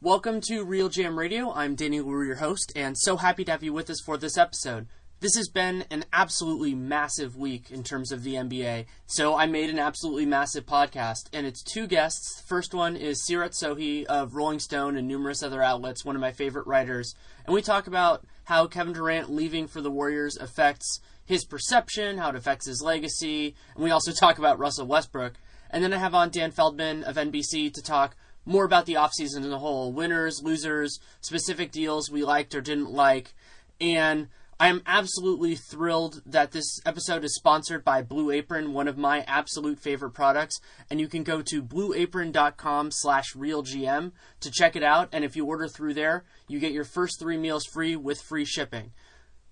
Welcome to RealGM Radio. I'm Danny Leroux, your host, and so happy to have you with us for this episode. This has been an absolutely massive week in terms of the NBA, so I made an absolutely massive podcast, and it's two guests. The first one is Seerat Sohi of Rolling Stone and numerous other outlets, one of my favorite writers, and we talk about how Kevin Durant leaving for the Warriors affects his perception, how it affects his legacy, and we also talk about Russell Westbrook. And then I have on Dan Feldman of NBC to talk more about the offseason as a whole winners, losers, specific deals we liked or didn't like. And I am absolutely thrilled that this episode is sponsored by Blue Apron, one of my absolute favorite products. And you can go to blueapron.com slash realgm to check it out. And if you order through there, you get your first three meals free with free shipping.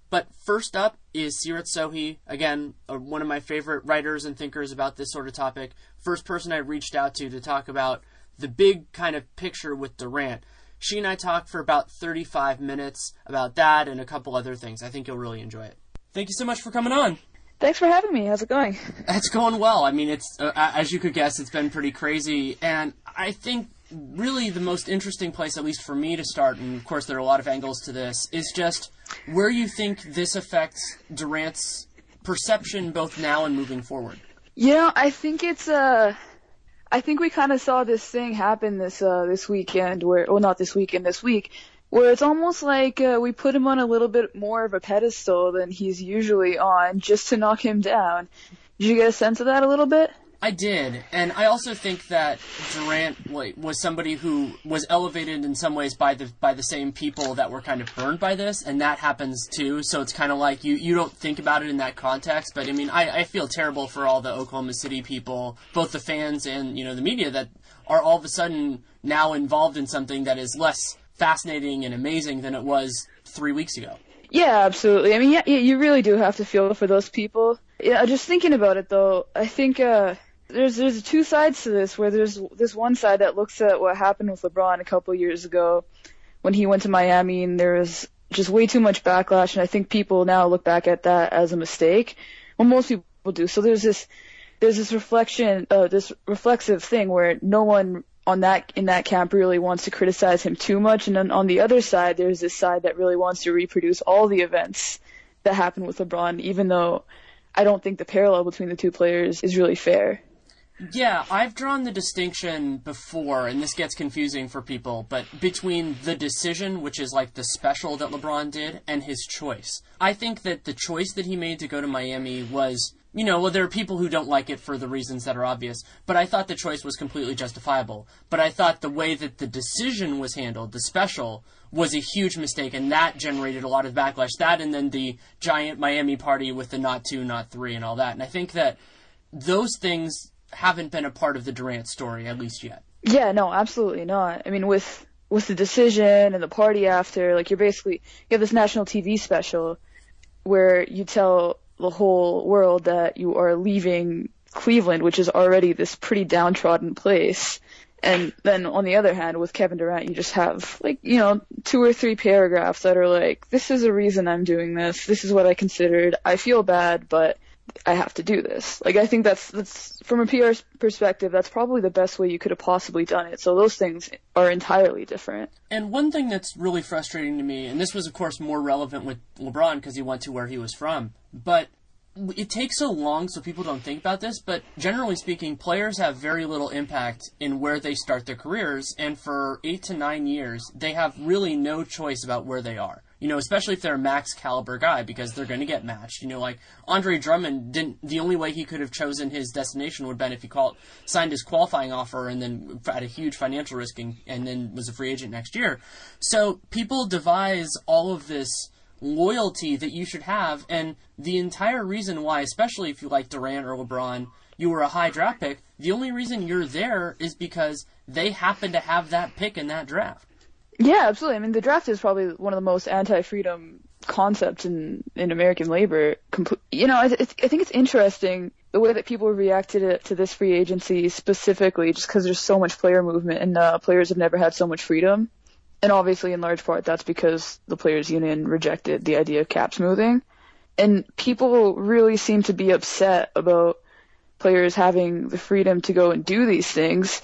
But first up is Seerat Sohi, again, one of my favorite writers and thinkers about this sort of topic. First person I reached out to to talk about the big kind of picture with Durant. She and I talked for about 35 minutes about that and a couple other things. I think you'll really enjoy it. Thank you so much for coming on. Thanks for having me. How's it going? It's going well. I mean, it's uh, as you could guess, it's been pretty crazy, and I think really the most interesting place, at least for me, to start, and of course there are a lot of angles to this, is just where you think this affects Durant's perception both now and moving forward. You know, I think it's uh I think we kind of saw this thing happen this uh, this weekend, where well, not this weekend, this week, where it's almost like uh, we put him on a little bit more of a pedestal than he's usually on, just to knock him down. Did you get a sense of that a little bit? I did, and I also think that Durant was somebody who was elevated in some ways by the by the same people that were kind of burned by this, and that happens too. So it's kind of like you you don't think about it in that context, but I mean, I, I feel terrible for all the Oklahoma City people, both the fans and you know the media that are all of a sudden now involved in something that is less fascinating and amazing than it was three weeks ago. Yeah, absolutely. I mean, yeah, you really do have to feel for those people. Yeah, just thinking about it though, I think uh, there's there's two sides to this where there's this one side that looks at what happened with LeBron a couple years ago when he went to Miami and there was just way too much backlash and I think people now look back at that as a mistake. Well most people do. So there's this there's this reflection uh this reflexive thing where no one on that in that camp really wants to criticize him too much and then on the other side there's this side that really wants to reproduce all the events that happened with LeBron even though I don't think the parallel between the two players is really fair. Yeah, I've drawn the distinction before, and this gets confusing for people, but between the decision, which is like the special that LeBron did, and his choice. I think that the choice that he made to go to Miami was, you know, well, there are people who don't like it for the reasons that are obvious, but I thought the choice was completely justifiable. But I thought the way that the decision was handled, the special, was a huge mistake, and that generated a lot of backlash. That and then the giant Miami party with the not two, not three, and all that. And I think that those things haven't been a part of the Durant story at least yet. Yeah, no, absolutely not. I mean, with with the decision and the party after, like you're basically you have this national TV special where you tell the whole world that you are leaving Cleveland, which is already this pretty downtrodden place. And then on the other hand, with Kevin Durant, you just have like, you know, two or three paragraphs that are like, this is a reason I'm doing this. This is what I considered. I feel bad, but I have to do this. Like I think that's that's from a PR perspective, that's probably the best way you could have possibly done it. So those things are entirely different. And one thing that's really frustrating to me, and this was of course more relevant with LeBron because he went to where he was from, but it takes so long so people don't think about this, but generally speaking, players have very little impact in where they start their careers, and for eight to nine years, they have really no choice about where they are. You know, especially if they're a max caliber guy, because they're going to get matched. You know, like Andre Drummond didn't. The only way he could have chosen his destination would have been if he called, signed his qualifying offer and then had a huge financial risk and, and then was a free agent next year. So people devise all of this loyalty that you should have. And the entire reason why, especially if you like Durant or LeBron, you were a high draft pick, the only reason you're there is because they happen to have that pick in that draft. Yeah, absolutely. I mean, the draft is probably one of the most anti-freedom concepts in in American labor. You know, I, I think it's interesting the way that people reacted to, to this free agency specifically, just because there's so much player movement and uh, players have never had so much freedom and obviously in large part that's because the players union rejected the idea of cap smoothing and people really seem to be upset about players having the freedom to go and do these things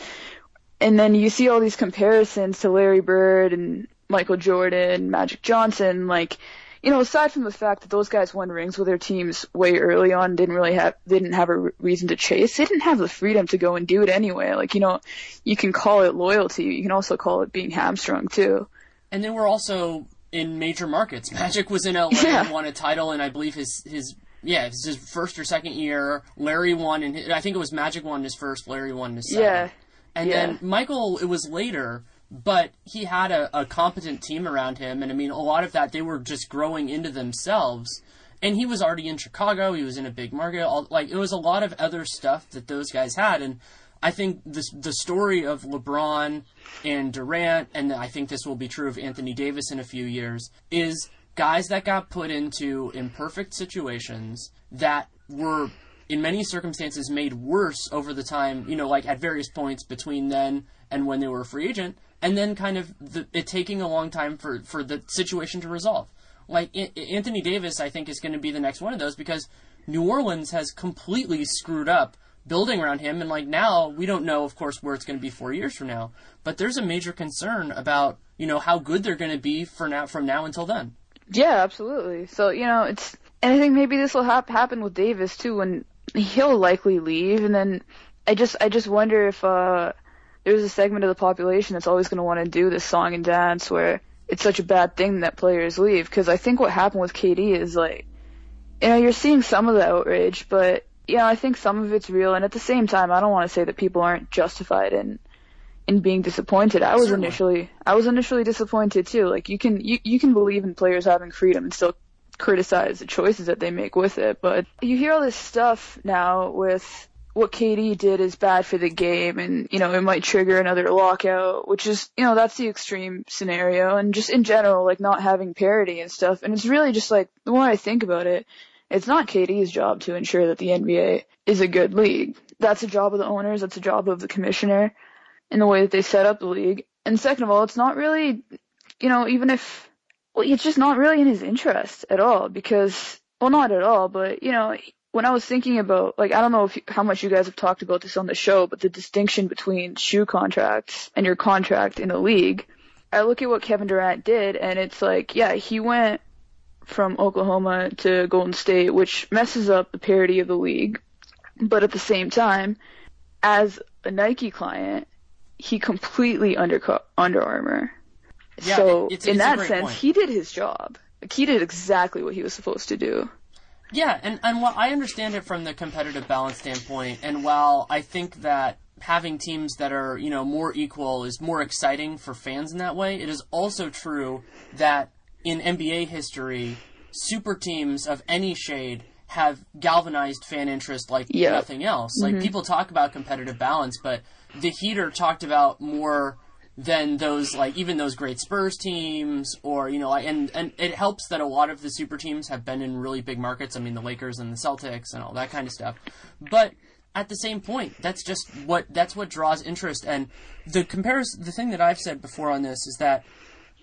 and then you see all these comparisons to Larry Bird and Michael Jordan, Magic Johnson, like you know, aside from the fact that those guys won rings with their teams way early on, didn't really have, didn't have a reason to chase. They didn't have the freedom to go and do it anyway. Like, you know, you can call it loyalty. You can also call it being hamstrung too. And then we're also in major markets. Magic was in LA yeah. and won a title, and I believe his his yeah, his first or second year. Larry won, and I think it was Magic won his first. Larry won his second. Yeah. And yeah. then Michael, it was later but he had a, a competent team around him, and I mean, a lot of that they were just growing into themselves. And he was already in Chicago. He was in a big market. All, like it was a lot of other stuff that those guys had, and I think this the story of LeBron and Durant, and I think this will be true of Anthony Davis in a few years, is guys that got put into imperfect situations that were in many circumstances made worse over the time, you know, like at various points between then and when they were a free agent, and then kind of the, it taking a long time for, for the situation to resolve. Like I- Anthony Davis, I think is going to be the next one of those because New Orleans has completely screwed up building around him, and like now we don't know, of course, where it's going to be four years from now. But there's a major concern about you know how good they're going to be for now from now until then. Yeah, absolutely. So you know it's, and I think maybe this will hap- happen with Davis too, when he'll likely leave, and then I just I just wonder if uh there's a segment of the population that's always going to want to do this song and dance where it's such a bad thing that players leave. Because I think what happened with KD is like, you know, you're seeing some of the outrage, but you know, I think some of it's real. And at the same time, I don't want to say that people aren't justified in in being disappointed. I was Certainly. initially I was initially disappointed too. Like you can you you can believe in players having freedom and still criticize the choices that they make with it. But you hear all this stuff now with what KD did is bad for the game and, you know, it might trigger another lockout, which is, you know, that's the extreme scenario and just in general, like not having parity and stuff. And it's really just like, the more I think about it, it's not KD's job to ensure that the NBA is a good league. That's a job of the owners, that's a job of the commissioner in the way that they set up the league. And second of all, it's not really, you know, even if, well, it's just not really in his interest at all because, well, not at all, but, you know, when I was thinking about, like, I don't know if, how much you guys have talked about this on the show, but the distinction between shoe contracts and your contract in the league, I look at what Kevin Durant did, and it's like, yeah, he went from Oklahoma to Golden State, which messes up the parity of the league, but at the same time, as a Nike client, he completely undercut Under Armour. Yeah, so it's, it's in that sense, point. he did his job. Like, he did exactly what he was supposed to do. Yeah, and, and while I understand it from the competitive balance standpoint, and while I think that having teams that are, you know, more equal is more exciting for fans in that way, it is also true that in NBA history, super teams of any shade have galvanized fan interest like yep. nothing else. Mm-hmm. Like people talk about competitive balance, but the Heater talked about more than those like even those great Spurs teams or you know and and it helps that a lot of the super teams have been in really big markets. I mean the Lakers and the Celtics and all that kind of stuff. But at the same point, that's just what that's what draws interest and the comparison the thing that I've said before on this is that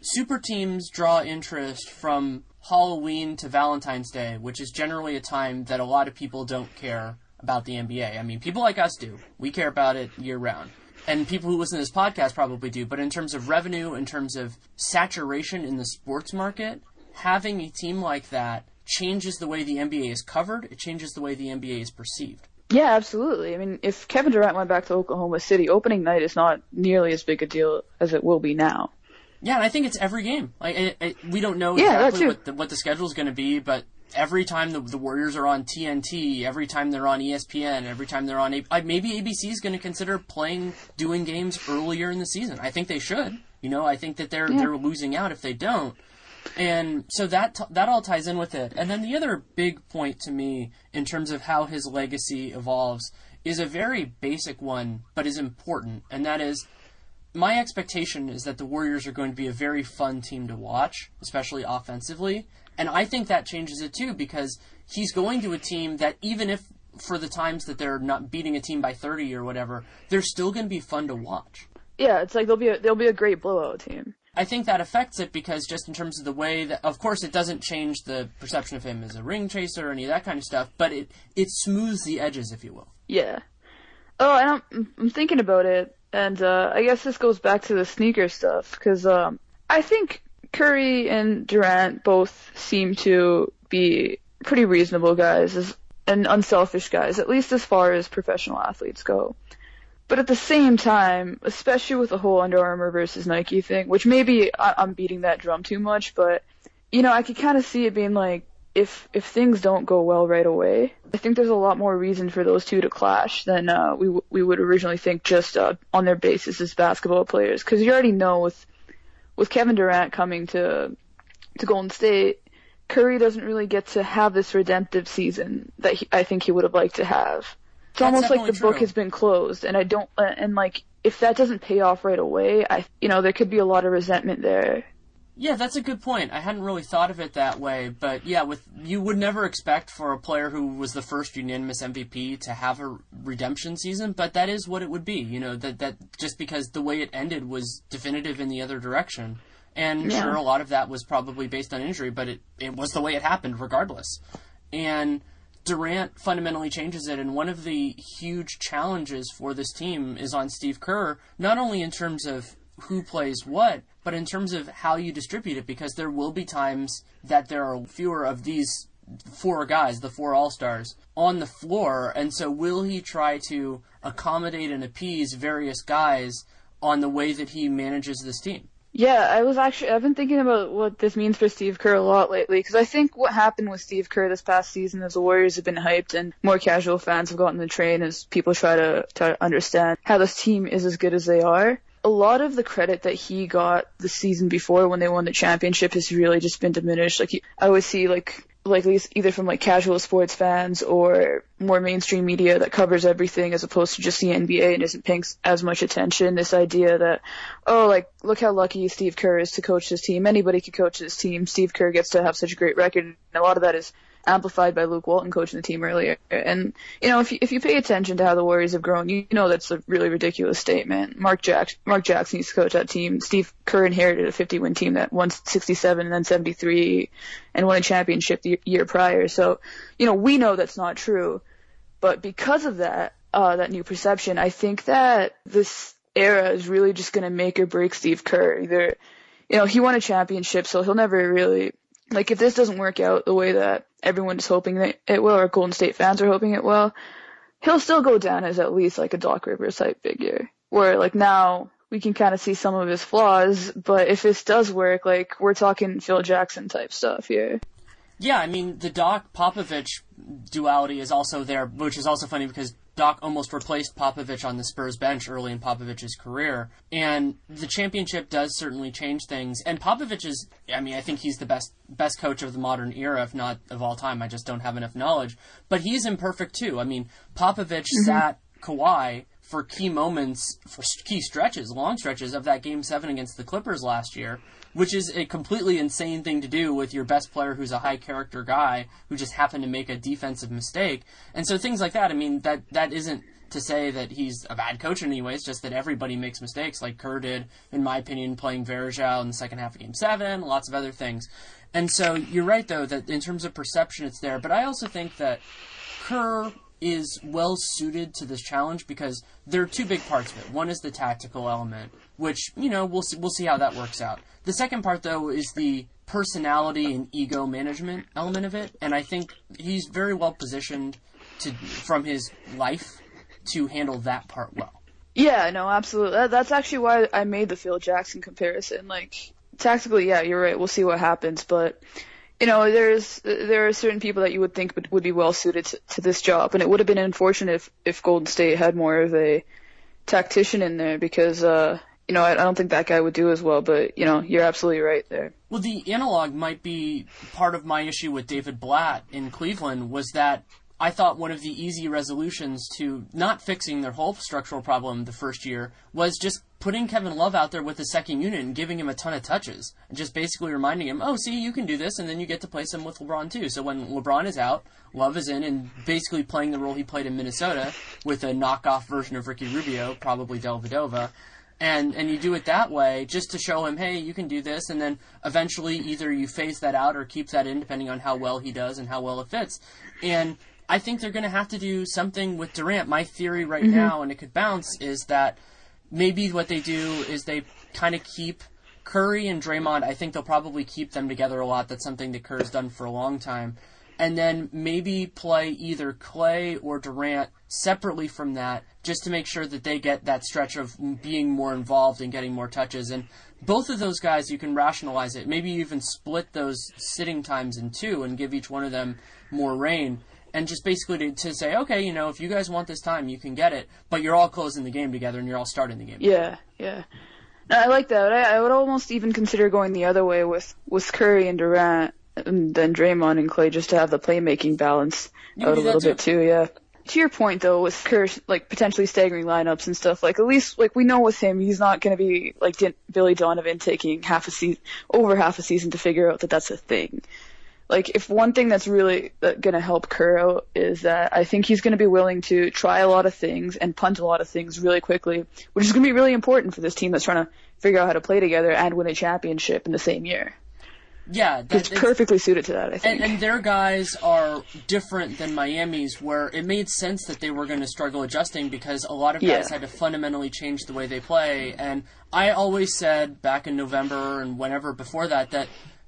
super teams draw interest from Halloween to Valentine's Day, which is generally a time that a lot of people don't care about the NBA. I mean, people like us do. We care about it year round and people who listen to this podcast probably do, but in terms of revenue, in terms of saturation in the sports market, having a team like that changes the way the NBA is covered. It changes the way the NBA is perceived. Yeah, absolutely. I mean, if Kevin Durant went back to Oklahoma City, opening night is not nearly as big a deal as it will be now. Yeah, and I think it's every game. Like it, it, we don't know exactly too. what the, what the schedule is going to be, but every time the, the Warriors are on TNT, every time they're on ESPN, every time they're on, A- maybe ABC is going to consider playing doing games earlier in the season. I think they should. You know, I think that they're they're losing out if they don't. And so that t- that all ties in with it. And then the other big point to me in terms of how his legacy evolves is a very basic one, but is important, and that is my expectation is that the Warriors are going to be a very fun team to watch, especially offensively. And I think that changes it too because he's going to a team that even if for the times that they're not beating a team by 30 or whatever, they're still going to be fun to watch. Yeah, it's like they'll be a, they'll be a great blowout team. I think that affects it because just in terms of the way that, of course, it doesn't change the perception of him as a ring chaser or any of that kind of stuff, but it it smooths the edges, if you will. Yeah. Oh, and I'm I'm thinking about it, and uh, I guess this goes back to the sneaker stuff because um, I think Curry and Durant both seem to be pretty reasonable guys and unselfish guys, at least as far as professional athletes go. But at the same time, especially with the whole Under Armour versus Nike thing, which maybe I- I'm beating that drum too much, but you know, I could kind of see it being like if if things don't go well right away, I think there's a lot more reason for those two to clash than uh, we w- we would originally think just uh, on their basis as basketball players. Because you already know with with Kevin Durant coming to to Golden State, Curry doesn't really get to have this redemptive season that he, I think he would have liked to have. It's That's almost like the definitely book has been closed, and I don't uh, and like if that doesn't pay off right away, I you know there could be a lot of resentment there. Yeah, that's a good point. I hadn't really thought of it that way, but yeah, with you would never expect for a player who was the first unanimous MVP to have a redemption season, but that is what it would be. You know that that just because the way it ended was definitive in the other direction, and Yeah. sure, a lot of that was probably based on injury, but it it was the way it happened regardless, and. Durant fundamentally changes it, and one of the huge challenges for this team is on Steve Kerr, not only in terms of who plays what, but in terms of how you distribute it, because there will be times that there are fewer of these four guys, the four All Stars, on the floor, and so will he try to accommodate and appease various guys on the way that he manages this team? Yeah, I was actually I've been thinking about what this means for Steve Kerr a lot lately because I think what happened with Steve Kerr this past season is the Warriors have been hyped and more casual fans have gotten the train as people try to try to understand how this team is as good as they are. A lot of the credit that he got the season before when they won the championship has really just been diminished. Like I always see like like either from like casual sports fans or more mainstream media that covers everything as opposed to just the NBA and isn't paying as much attention. This idea that oh like look how lucky Steve Kerr is to coach this team. Anybody could coach this team. Steve Kerr gets to have such a great record. And a lot of that is amplified by Luke Walton coaching the team earlier. And you know if you, if you pay attention to how the Warriors have grown, you know that's a really ridiculous statement. Mark Jack Mark Jackson used to coach that team. Steve Kerr inherited a 50 win team that won 67 and then 73 and won a championship the year prior. So, you know, we know that's not true. But because of that, uh, that new perception, I think that this era is really just going to make or break Steve Kerr. Either, you know, he won a championship, so he'll never really, like, if this doesn't work out the way that everyone is hoping that it will, or Golden State fans are hoping it will, he'll still go down as at least like a Doc Rivers type figure. Where like now we can kind of see some of his flaws, but if this does work, like we're talking Phil Jackson type stuff here. Yeah, I mean the Doc Popovich duality is also there, which is also funny because Doc almost replaced Popovich on the Spurs bench early in Popovich's career, and the championship does certainly change things. And Popovich is, I mean, I think he's the best best coach of the modern era, if not of all time. I just don't have enough knowledge, but he's imperfect too. I mean, Popovich mm-hmm. sat Kawhi for key moments, for key stretches, long stretches of that Game Seven against the Clippers last year, which is a completely insane thing to do with your best player, who's a high character guy who just happened to make a defensive mistake. And so things like that. I mean, that that isn't to say that he's a bad coach in any way. It's just that everybody makes mistakes, like Kerr did, in my opinion, playing Varejao in the second half of Game Seven. Lots of other things. And so you're right, though, that in terms of perception, it's there. But I also think that Kerr is well suited to this challenge because there are two big parts of it. One is the tactical element, which you know we'll see, we'll see how that works out. The second part though is the personality and ego management element of it, and I think he's very well positioned to from his life to handle that part well. Yeah, no, absolutely. That, that's actually why I made the Phil Jackson comparison. Like tactically, yeah, you're right. We'll see what happens, but you know, there's there are certain people that you would think would, would be well suited to, to this job, and it would have been unfortunate if if Golden State had more of a tactician in there because uh, you know I, I don't think that guy would do as well. But you know, you're absolutely right there. Well, the analog might be part of my issue with David Blatt in Cleveland was that I thought one of the easy resolutions to not fixing their whole structural problem the first year was just putting Kevin Love out there with the second unit and giving him a ton of touches. And just basically reminding him, oh, see, you can do this, and then you get to play some with LeBron too. So when LeBron is out, Love is in and basically playing the role he played in Minnesota with a knockoff version of Ricky Rubio, probably Dellavedova. And, and you do it that way just to show him, hey, you can do this, and then eventually either you phase that out or keep that in, depending on how well he does and how well it fits. And I think they're going to have to do something with Durant. My theory right mm-hmm. now, and it could bounce, is that maybe what they do is they kind of keep Curry and Draymond. I think they'll probably keep them together a lot. That's something that Kerr's done for a long time. And then maybe play either Clay or Durant separately from that, just to make sure that they get that stretch of being more involved and getting more touches. And both of those guys, you can rationalize it. Maybe even split those sitting times in two and give each one of them more reign and just basically to, to, say, okay, you know, if you guys want this time, you can get it, but you're all closing the game together and you're all starting the game. Yeah, yeah. No, I like that. I, I would almost even consider going the other way with with Curry and Durant, and then Draymond and Clay, just to have the playmaking balance out a little too. bit too. Yeah. To your point though, with Curry like potentially staggering lineups and stuff, like at least like we know with him, he's not going to be like Billy Donovan taking half a season, over half a season to figure out that that's a thing like if one thing that's really uh, going to help Kerr is that I think he's going to be willing to try a lot of things and punt a lot of things really quickly, which is going to be really important for this team that's trying to figure out how to play together and win a championship in the same year. Yeah, that, it's perfectly suited to that. I think. And, and, their guys are different than Miami's, where it made sense that they were going to struggle adjusting because a lot of guys yeah. had to fundamentally change the way they play. And I always said back in November and whenever before that that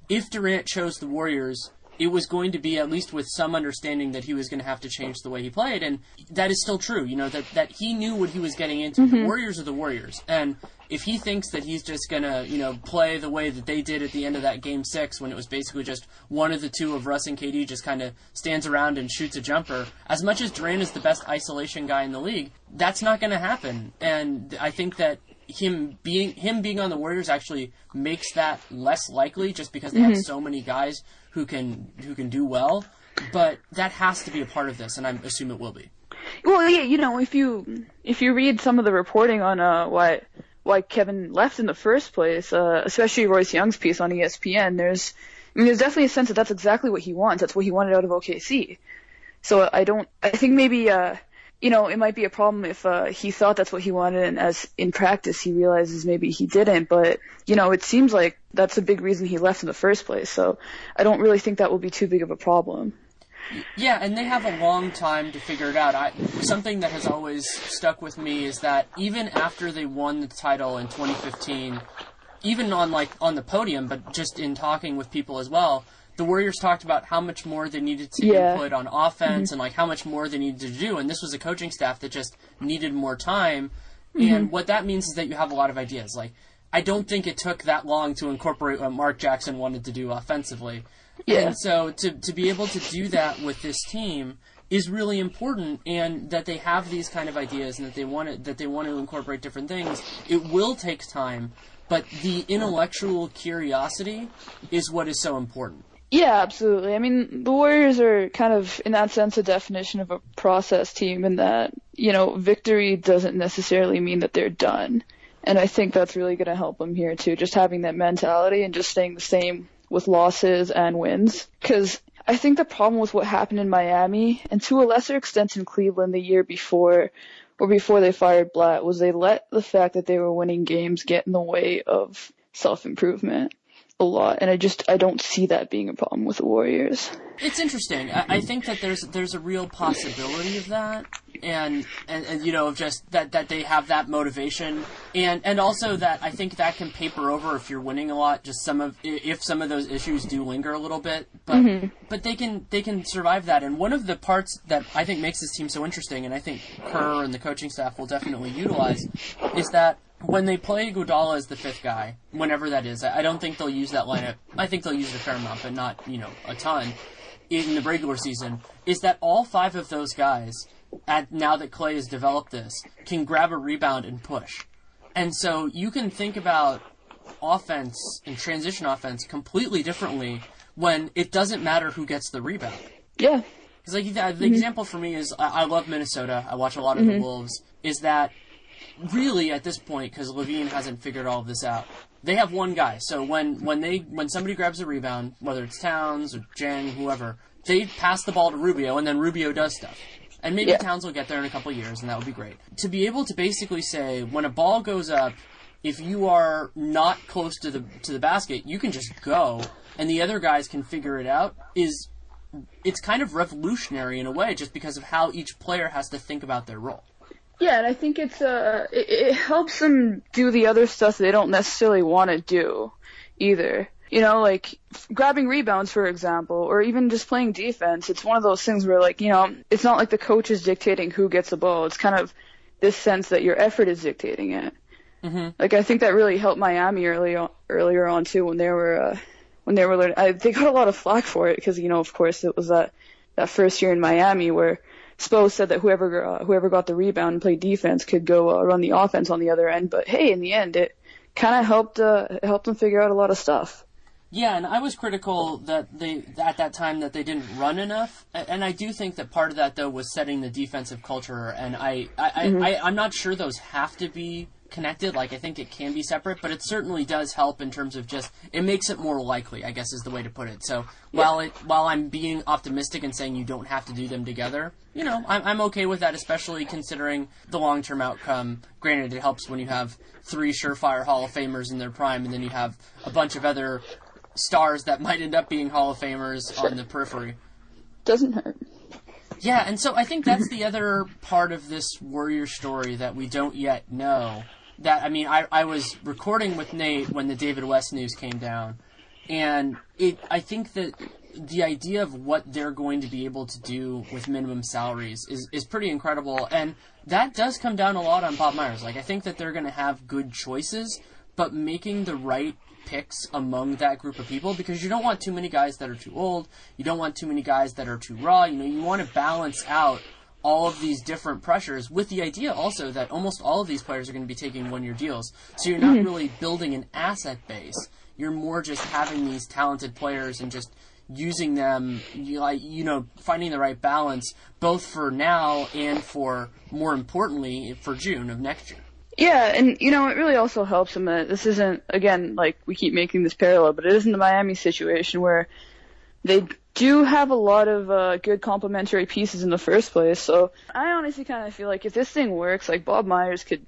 if Durant chose the Warriors, it was going to be at least with some understanding that he was going to have to change the way he played, and that is still true. You know that that he knew what he was getting into. Mm-hmm. The Warriors are the Warriors, and if he thinks that he's just going to you know play the way that they did at the end of that game six, when it was basically just one of the two of Russ and KD just kind of stands around and shoots a jumper, as much as Durant is the best isolation guy in the league, that's not going to happen. And I think that him being him being on the Warriors actually makes that less likely just because they mm-hmm. have so many guys who can who can do well. But that has to be a part of this, and I assume it will be. Well, yeah, you know, if you if you read some of the reporting on uh, why why Kevin left in the first place, uh, especially Royce Young's piece on ESPN, there's I mean, there's definitely a sense that that's exactly what he wants. That's what he wanted out of OKC. So I don't. I think maybe uh, you know, it might be a problem if uh, he thought that's what he wanted, and as in practice he realizes maybe he didn't. But you know, it seems like that's a big reason he left in the first place. So I don't really think that will be too big of a problem. Yeah, and they have a long time to figure it out. I, something that has always stuck with me is that even after they won the title in 2015, even on like on the podium, but just in talking with people as well, the Warriors talked about how much more they needed to yeah. input on offense mm-hmm. and like how much more they needed to do. And this was a coaching staff that just needed more time. Mm-hmm. And what that means is that you have a lot of ideas. Like, I don't think it took that long to incorporate what Mark Jackson wanted to do offensively. Yeah. And so to, to be able to do that with this team is really important and that they have these kind of ideas and that they want to, that they want to incorporate different things. It will take time, but the intellectual curiosity is what is so important. Yeah, absolutely. I mean, the Warriors are kind of, in that sense, a definition of a process team in that, you know, victory doesn't necessarily mean that they're done. And I think that's really going to help them here too, just having that mentality and just staying the same with losses and wins. Cause I think the problem with what happened in Miami, and to a lesser extent in Cleveland the year before, or before they fired Blatt, was they let the fact that they were winning games get in the way of self improvement. a lot, and I just I don't see that being a problem with the Warriors. It's interesting. I, I think that there's there's a real possibility of that, and, and and you know of just that that they have that motivation, and and also that I think that can paper over if you're winning a lot. Just some of if some of those issues do linger a little bit, but Mm-hmm. but they can they can survive that. And one of the parts that I think makes this team so interesting, and I think Kerr and the coaching staff will definitely utilize, is that when they play Iguodala as the fifth guy, whenever that is, I I don't think they'll use that lineup. I think they'll use it a fair amount, but not you know a ton in the regular season. Is that all five of those guys, at now that Clay has developed this, can grab a rebound and push, and so you can think about offense and transition offense completely differently when it doesn't matter who gets the rebound. Yeah, Because like the, the mm-hmm. example for me is I, I love Minnesota. I watch a lot of the mm-hmm. Wolves. Is that really at this point because LaVine hasn't figured all of this out? They have one guy. So when when they when somebody grabs a rebound, whether it's Towns or Dieng, whoever, they pass the ball to Rubio, and then Rubio does stuff. And maybe Yeah. Towns will get there in a couple years, and that would be great. To be able to basically say when a ball goes up, if you are not close to the to the basket, you can just go, and the other guys can figure it out. Is it's kind of revolutionary in a way, just because of how each player has to think about their role. Yeah, and I think it's uh it, it helps them do the other stuff they don't necessarily want to do, either. You know, like f- grabbing rebounds, for example, or even just playing defense. It's one of those things where, like, you know, it's not like the coach is dictating who gets the ball. It's kind of this sense that your effort is dictating it. Mm-hmm. Like I think that really helped Miami early on, earlier on too when they were uh, when they were learning. I, they got a lot of flack for it because you know of course it was that that first year in Miami where Spo said that whoever uh, whoever got the rebound and played defense could go uh, run the offense on the other end. But hey, in the end it kind of helped uh, helped them figure out a lot of stuff. Yeah, and I was critical that they at that time that they didn't run enough, and I do think that part of that though was setting the defensive culture. And I, I, I, I I'm not sure those have to be connected. Like I think it can be separate, but it certainly does help in terms of just it makes it more likely. I guess is the way to put it. So while it while I'm being optimistic and saying you don't have to do them together, you know, I'm I'm okay with that, especially considering the long term outcome. Granted, it helps when you have three surefire Hall of Famers in their prime, and then you have a bunch of other stars that might end up being Hall of Famers on the periphery. Doesn't hurt. Yeah, and so I think that's the other part of this Warrior story that we don't yet know. That I mean, I, I was recording with Nate when the David West news came down, and it I think that the idea of what they're going to be able to do with minimum salaries is, is pretty incredible, and that does come down a lot on Bob Myers. Like I think that they're going to have good choices, but making the right picks among that group of people because you don't want too many guys that are too old. You don't want too many guys that are too raw. You know, you want to balance out all of these different pressures with the idea also that almost all of these players are going to be taking one year deals. So you're not mm-hmm. really building an asset base. You're more just having these talented players and just using them you like you know finding the right balance both for now and for more importantly for June of next year. Yeah, and you know, it really also helps them that this isn't again like we keep making this parallel, but it isn't the Miami situation where they do have a lot of uh, good complementary pieces in the first place. So I honestly kind of feel like if this thing works, like Bob Myers could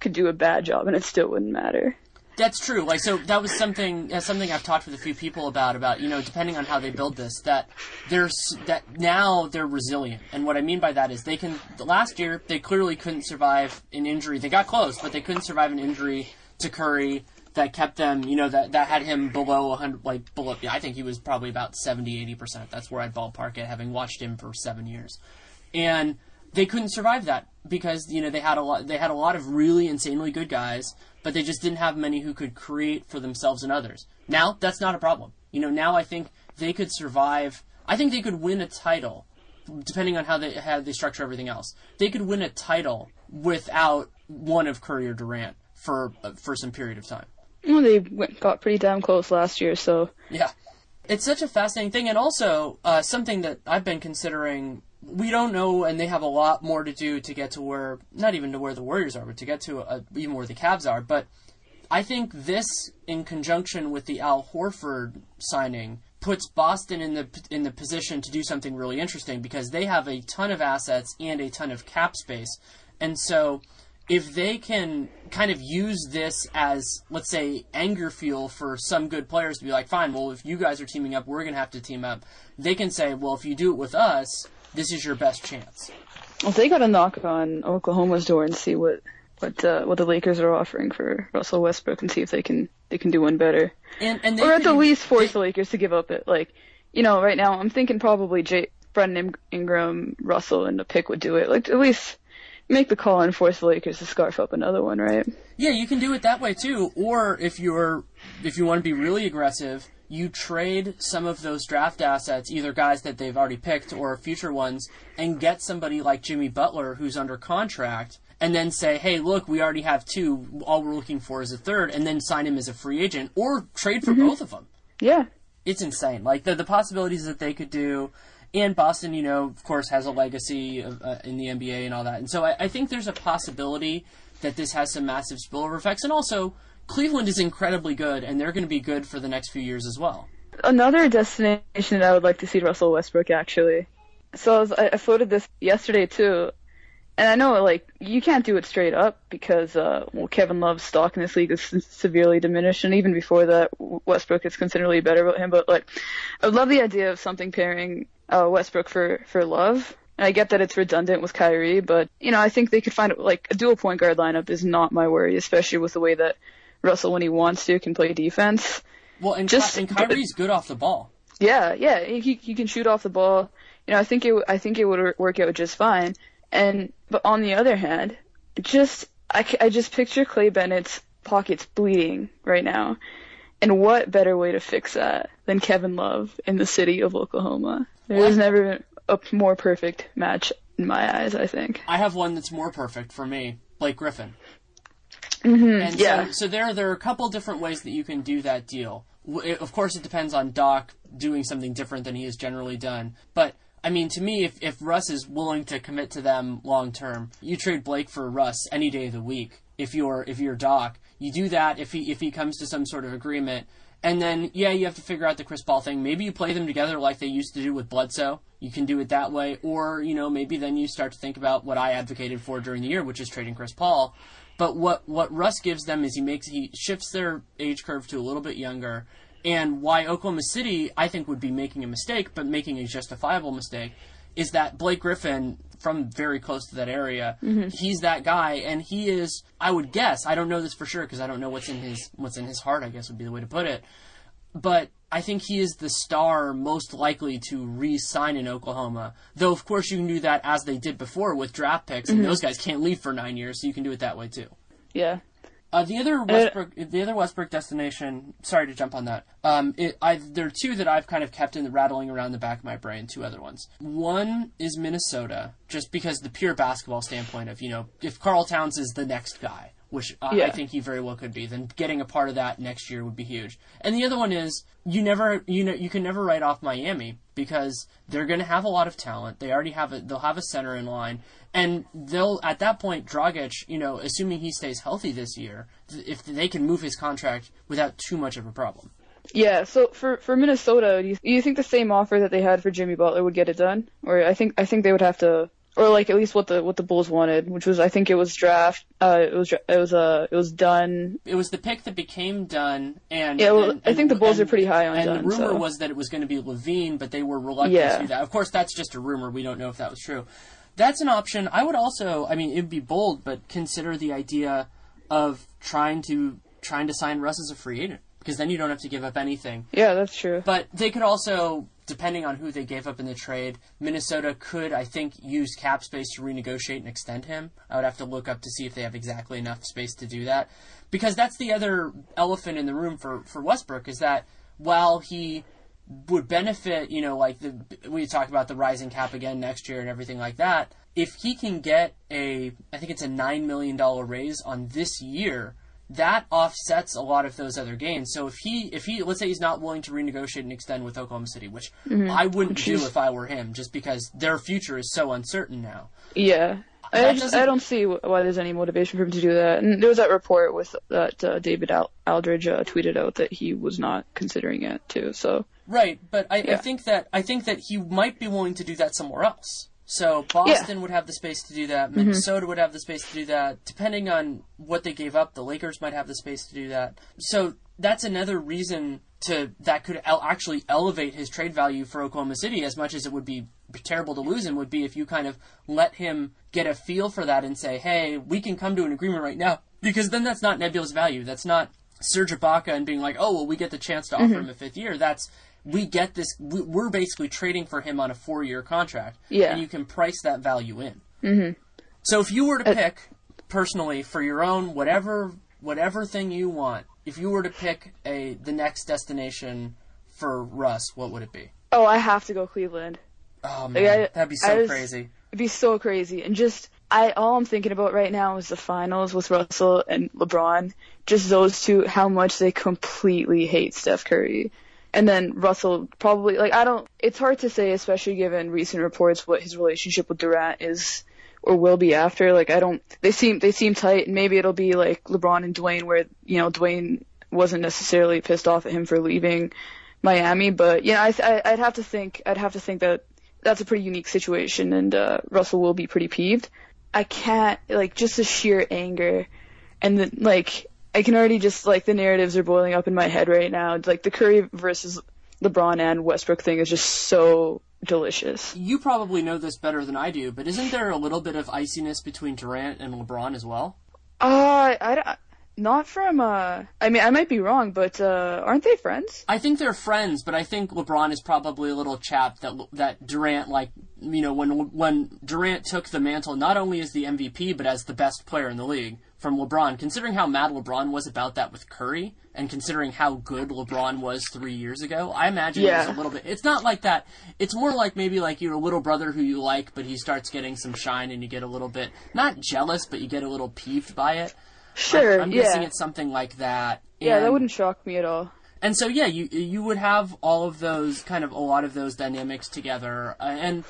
could do a bad job and it still wouldn't matter. That's true. Like so, that was something uh, something I've talked with a few people about. About you know, depending on how they build this, that there's that now they're resilient. And what I mean by that is they can. Last year they clearly couldn't survive an injury. They got close, but they couldn't survive an injury to Curry that kept them. You know that that had him below 100. Like below. I think he was probably about 70, 80 percent. That's where I'd ballpark it, having watched him for seven years. And they couldn't survive that because you know they had a lot. They had a lot of really insanely good guys but they just didn't have many who could create for themselves and others. Now, that's not a problem. You know, now I think they could survive. I think they could win a title, depending on how they how they structure everything else. They could win a title without one of Curry or Durant for for some period of time. Well, they went, got pretty damn close last year, so Yeah, it's such a fascinating thing, and also uh, something that I've been considering. We don't know, and they have a lot more to do to get to where, not even to where the Warriors are, but to get to uh even where the Cavs are. But I think this, in conjunction with the Al Horford signing, puts Boston in the in the position to do something really interesting because they have a ton of assets and a ton of cap space, and so if they can kind of use this as, let's say, anger fuel for some good players to be like, fine, well, if you guys are teaming up, we're going to have to team up. They can say, well, if you do it with us, this is your best chance. Well, they got to knock on Oklahoma's door and see what what uh, what the Lakers are offering for Russell Westbrook and see if they can they can do one better, And, and they or at the least force they- the Lakers to give up it. Like, you know, right now I'm thinking probably Jay, Brandon Ingram, Russell, and the pick would do it. Like, at least make the call and force the Lakers to scarf up another one, right? Yeah, you can do it that way too. Or if you're if you want to be really aggressive, you trade some of those draft assets, either guys that they've already picked or future ones, and get somebody like Jimmy Butler who's under contract, and then say, "Hey, look, we already have two. All we're looking for is a third, and then sign him as a free agent or trade for mm-hmm. both of them. Yeah. It's insane. Like the the possibilities that they could do. And Boston, you know, of course, has a legacy of, uh, in the NBA and all that. And so I, I think there's a possibility that this has some massive spillover effects. And also, Cleveland is incredibly good, and they're going to be good for the next few years as well. Another destination that I would like to see Russell Westbrook actually. So I, was, I floated this yesterday too, and I know like you can't do it straight up because uh, well Kevin Love's stock in this league is severely diminished, and even before that Westbrook is considerably better about him. But like, I would love the idea of something pairing uh, Westbrook for for Love. And I get that it's redundant with Kyrie, but you know I think they could find like a dual point guard lineup is not my worry, especially with the way that Russell when he wants to can play defense. Well, and, Just- and Kyrie's good off the ball. Yeah, yeah, he he can shoot off the ball. You know, I think it I think it would work out just fine. And but on the other hand, just I, I just picture Clay Bennett's pockets bleeding right now. And what better way to fix that than Kevin Love in the city of Oklahoma? There's never been a more perfect match in my eyes, I think. I have one that's more perfect for me, Blake Griffin. Mm-hmm. yeah. so, so there, there are a couple different ways that you can do that deal. It- of course, it depends on Doc doing something different than he has generally done. But I mean, to me, if, if Russ is willing to commit to them long term, you trade Blake for Russ any day of the week. If you're if you're Doc, you do that. If he if he comes to some sort of agreement, and then yeah, you have to figure out the Chris Paul thing. Maybe you play them together like they used to do with Bledsoe. You can do it that way, or you know maybe then you start to think about what I advocated for during the year, which is trading Chris Paul. But what what Russ gives them is he makes he shifts their age curve to a little bit younger. And why Oklahoma City I think would be making a mistake, but making a justifiable mistake, is that Blake Griffin from very close to that area, mm-hmm. he's that guy, and he is. I would guess. I don't know this for sure because I don't know what's in his what's in his heart. I guess would be the way to put it. But I think he is the star most likely to re-sign in Oklahoma. Though of course you can do that as they did before with draft picks, and mm-hmm. those guys can't leave for nine years, so you can do it that way too. Yeah. Uh, the other uh, Westbrook, the other Westbrook destination. Sorry to jump on that. Um, it, I, there are two that I've kind of kept in the rattling around the back of my brain. Two other ones. One is Minnesota, just because the pure basketball standpoint of you know if Karl Towns is the next guy, which I, I think he very well could be, then getting a part of that next year would be huge. And the other one is you never you know you can never write off Miami because they're going to have a lot of talent. They already have a they'll have a center in line, and they'll at that point Dragic, you know, assuming he stays healthy this year, if they can move his contract without too much of a problem. Yeah, so for for Minnesota, do you, you think the same offer that they had for Jimmy Butler would get it Dunn? Or I think I think they would have to or like at least what the what the Bulls wanted, which was I think it was draft uh it was it was uh it was Dunn. It was the pick that became done, and Yeah, well, and- I think the Bulls and- are pretty high on And Dunn, the rumor so- was that it was going to be LaVine, but they were reluctant Yeah. to do that. Of course, that's just a rumor. We don't know if that was true. That's an option. I would also, I mean, it would be bold, but consider the idea of trying to trying to sign Russ as a free agent because then you don't have to give up anything. Yeah, that's true. But they could also, depending on who they gave up in the trade, Minnesota could, I think, use cap space to renegotiate and extend him. I would have to look up to see if they have exactly enough space to do that. Because that's the other elephant in the room for, for Westbrook is that while he would benefit, you know, like the we talk about the rising cap again next year and everything like that. If he can get a, I think it's a nine million dollar raise on this year, that offsets a lot of those other gains. So if he, if he, let's say he's not willing to renegotiate and extend with Oklahoma City, which I wouldn't do if I were him, just because their future is so uncertain now. Yeah. I just I don't see why there's any motivation for him to do that. And there was that report with that uh, David Al- Aldridge uh, tweeted out that he was not considering it too. So Right, but I, I think that I think that he might be willing to do that somewhere else. So Boston yeah. would have the space to do that. Minnesota mm-hmm. would have the space to do that. Depending on what they gave up, the Lakers might have the space to do that. So that's another reason to that could el- actually elevate his trade value for Oklahoma City as much as it would be terrible to lose him would be if you kind of let him get a feel for that and say, "Hey, we can come to an agreement right now." Because then that's not nebulous value. That's not Serge Ibaka and being like, "Oh, well, we get the chance to offer mm-hmm. him a fifth year." That's we get this. We're basically trading for him on a four-year contract, yeah. and you can price that value in. Mm-hmm. So if you were to uh, pick personally for your own whatever whatever thing you want, if you were to pick a the next destination for Russ, what would it be? Oh, I have to go Cleveland. Oh man, like, I, that'd be so crazy. It'd be so crazy, and just I all I'm thinking about right now is the finals with Russell and LeBron. Just those two, how much they completely hate Steph Curry. And then Russell probably like I don't. It's hard to say, especially given recent reports, what his relationship with Durant is or will be after. Like I don't. They seem they seem tight, and maybe it'll be like LeBron and Dwyane, where you know Dwyane wasn't necessarily pissed off at him for leaving Miami, but yeah, I, I I'd have to think I'd have to think that that's a pretty unique situation, and uh, Russell will be pretty peeved. I can't like just the sheer anger, and the like I can already just like the narratives are boiling up in my head right now. Like the Curry versus LeBron and Westbrook thing is just so delicious. You probably know this better than I do, but isn't there a little bit of iciness between Durant and LeBron as well? Uh, I, not from, uh, I mean, I might be wrong, but, uh, aren't they friends? I think they're friends, but I think LeBron is probably a little chap that, that Durant, like, you know, when, when Durant took the mantle, not only as the MVP, but as the best player in the league from LeBron, considering how mad LeBron was about that with Curry, and considering how good LeBron was three years ago, I imagine yeah. it was a little bit. It's not like that. It's more like maybe like you're a little brother who you like, but he starts getting some shine, and you get a little bit not jealous, but you get a little peeved by it. Sure. I, yeah. guessing it's something like that. Yeah, that wouldn't shock me at all. And so yeah, you you would have all of those kind of a lot of those dynamics together, uh, and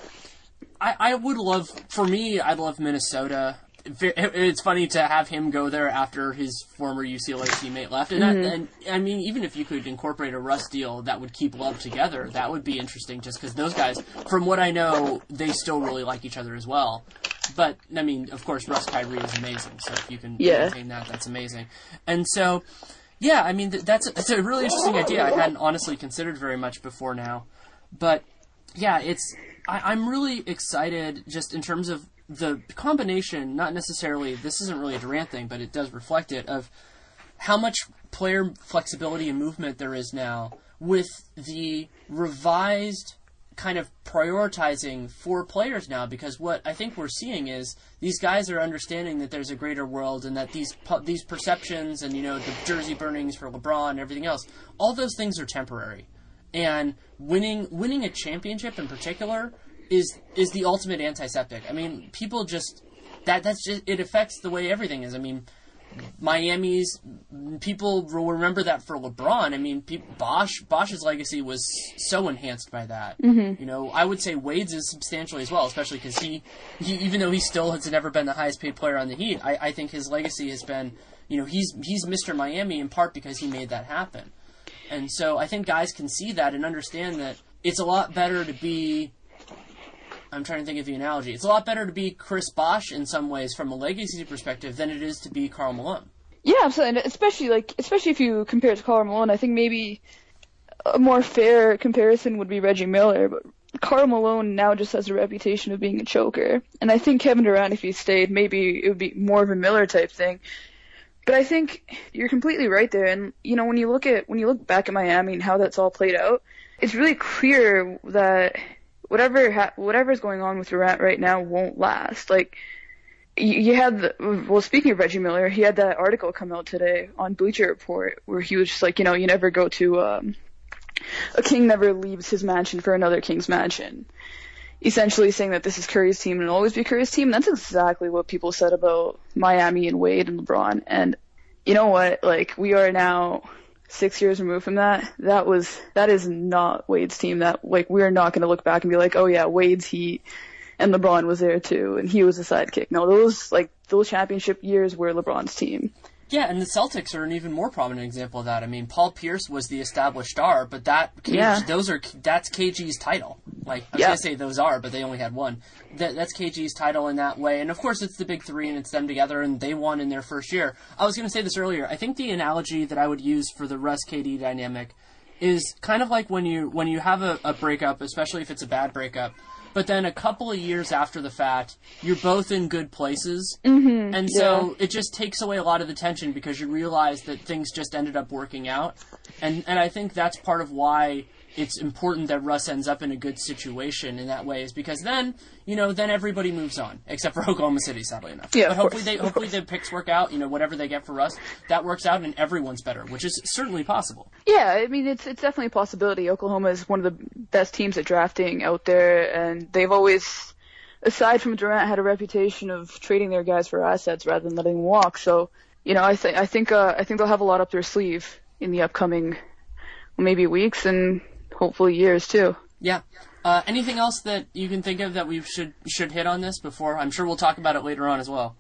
I I would love for me I'd love Minnesota. It's funny to have him go there after his former UCLA teammate left, and, mm-hmm. I, and I mean, even if you could incorporate a Russ deal that would keep Love together, that would be interesting. Just because those guys, from what I know, they still really like each other as well. But I mean, of course, Russ Kyrie is amazing. So if you can yeah. maintain that, that's amazing. And so, yeah, I mean, that's a, that's a really interesting idea. I hadn't honestly considered very much before now, but yeah, it's I, I'm really excited just in terms of the combination. Not necessarily this isn't really a Durant thing, but it does reflect it of how much player flexibility and movement there is now with the revised kind of prioritizing for players now because what I think we're seeing is these guys are understanding that there's a greater world and that these these perceptions and you know the jersey burnings for LeBron and everything else all those things are temporary and winning winning a championship in particular is is the ultimate antiseptic. I mean people just that that's just it affects the way everything is. I mean Miami's people will remember that for LeBron. I mean, Bosh Bosh's legacy was so enhanced by that. Mm-hmm. You know, I would say Wade's is substantially as well, especially because he, he, even though he still has never been the highest paid player on the Heat, I, I think his legacy has been, you know, he's he's Mr. Miami in part because he made that happen. And so I think guys can see that and understand that it's a lot better to be I'm trying to think of the analogy. It's a lot better to be Chris Bosh in some ways from a legacy perspective than it is to be Karl Malone. Yeah, absolutely. And especially like especially if you compare it to Karl Malone, I think maybe a more fair comparison would be Reggie Miller, but Karl Malone now just has a reputation of being a choker. And I think Kevin Durant, if he stayed, maybe it would be more of a Miller type thing. But I think you're completely right there. And you know, when you look at when you look back at Miami and how that's all played out, it's really clear that whatever ha- whatever's going on with Durant right now won't last. Like you, you had the, well, speaking of Reggie Miller, he had that article come out today on Bleacher Report where he was just like, you know, you never go to um, a king never leaves his mansion for another king's mansion. Essentially saying that this is Curry's team and it'll always be Curry's team. That's exactly what people said about Miami and Wade and LeBron. And you know what? Like we are now six years removed from that, that was that is not Wade's team. That like we're not going to look back and be like, oh yeah, Wade's Heat and LeBron was there too, and he was a sidekick. No, those like those championship years were LeBron's team, Yeah, and the Celtics are an even more prominent example of that. I mean, Paul Pierce was the established star, but that Yeah. those are that's KG's title. Like I was Yeah. gonna say those are, but they only had one. That, that's KG's title in that way, and of course it's the big three and it's them together, and they won in their first year. I was gonna say this earlier. I think the analogy that I would use for the Russ KD dynamic is kind of like when you when you have a, a breakup, especially if it's a bad breakup. But then a couple of years after the fact, you're both in good places, mm-hmm, and so it just takes away a lot of the tension because you realize that things just ended up working out, and and I think that's part of why it's important that Russ ends up in a good situation in that way is because then you know then everybody moves on except for Oklahoma City, sadly enough. Yeah, but hopefully course, they hopefully the picks work out. You know whatever they get for Russ, that works out and everyone's better, which is certainly possible. Yeah, I mean it's it's definitely a possibility. Oklahoma is one of the best teams at drafting out there, and they've always, aside from Durant, had a reputation of trading their guys for assets rather than letting them walk. So, you know, I think I think uh, I think they'll have a lot up their sleeve in the upcoming, maybe weeks and hopefully years too. Yeah. Uh, anything else that you can think of that we should should hit on this before? I'm sure we'll talk about it later on as well.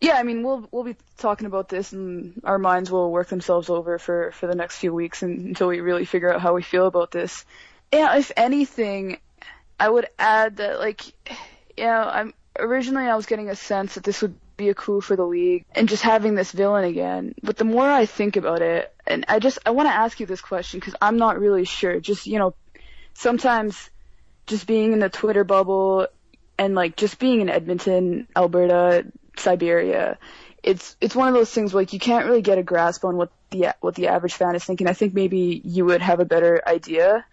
Yeah, I mean we'll we'll be talking about this, and our minds will work themselves over for for the next few weeks and, until we really figure out how we feel about this. Yeah, if anything, I would add that like, yeah, I'm originally I was getting a sense that this would be a coup for the league and just having this villain again. But the more I think about it, and I just I want to ask you this question because I'm not really sure. Just you know, sometimes just being in the Twitter bubble and like just being in Edmonton, Alberta, Siberia, it's it's one of those things like you can't really get a grasp on what the what the average fan is thinking. I think maybe you would have a better idea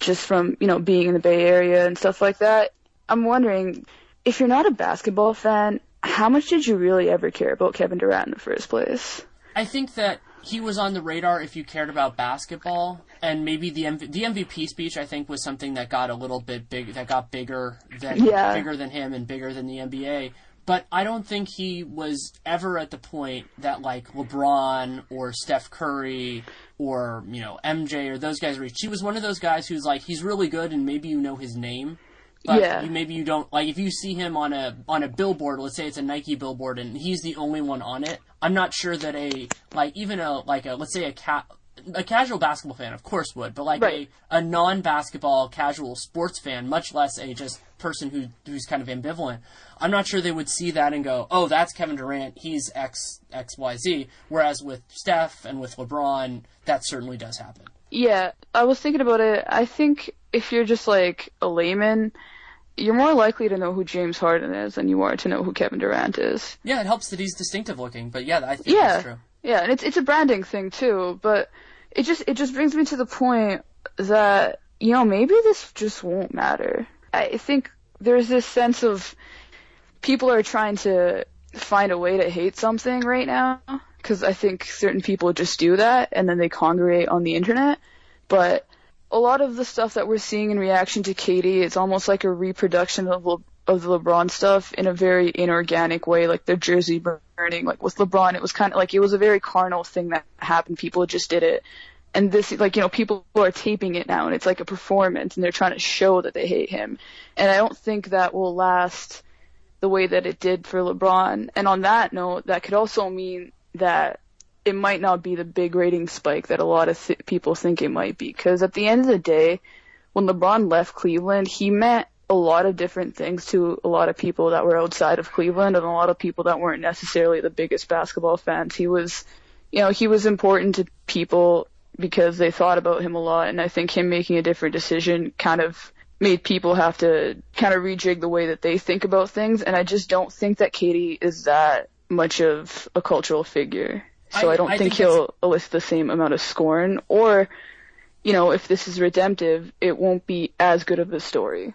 just from you know being in the Bay Area and stuff like that. I'm wondering if you're not a basketball fan, how much did you really ever care about Kevin Durant in the first place? I think that he was on the radar if you cared about basketball, and maybe the MV- the MVP speech I think was something that got a little bit big, that got bigger than Yeah. bigger than him and bigger than the NBA. But I don't think he was ever at the point that like LeBron or Steph Curry or you know MJ or those guys reached. He was one of those guys who's like he's really good and maybe you know his name, but Yeah. you, maybe you don't like if you see him on a on a billboard. Let's say it's a Nike billboard and he's the only one on it. I'm not sure that a like even a like a let's say a cat a casual basketball fan, of course, would, but like Right. a, a non-basketball casual sports fan, much less a just person who who's kind of ambivalent, I'm not sure they would see that and go, "Oh, that's Kevin Durant. He's X X Y Z." Whereas with Steph and with LeBron, that certainly does happen. Yeah, I was thinking about it. I think if you're just like a layman, you're more likely to know who James Harden is than you are to know who Kevin Durant is. Yeah, it helps that he's distinctive looking, but yeah, I think Yeah, that's true. yeah, and it's it's a branding thing too. But it just it just brings me to the point that you know maybe this just won't matter. I think there's this sense of people are trying to find a way to hate something right now because I think certain people just do that and then they congregate on the internet. But a lot of the stuff that we're seeing in reaction to KD, it's almost like a reproduction of Le- of the LeBron stuff in a very inorganic way, like their jersey burning. Like with LeBron, it was kind of like it was a very carnal thing that happened. People just did it. And this, like, you know, people are taping it now and it's like a performance and they're trying to show that they hate him. And I don't think that will last the way that it did for LeBron. And on that note, that could also mean that it might not be the big rating spike that a lot of th- people think it might be. Because at the end of the day, when LeBron left Cleveland, he meant a lot of different things to a lot of people that were outside of Cleveland and a lot of people that weren't necessarily the biggest basketball fans. He was, you know, he was important to people because they thought about him a lot. And I think him making a different decision kind of made people have to kind of rejig the way that they think about things. And I just don't think that KD is that much of a cultural figure. So I- I, don't I think, think he'll elicit the same amount of scorn. Or, you know, if this is redemptive, it won't be as good of a story.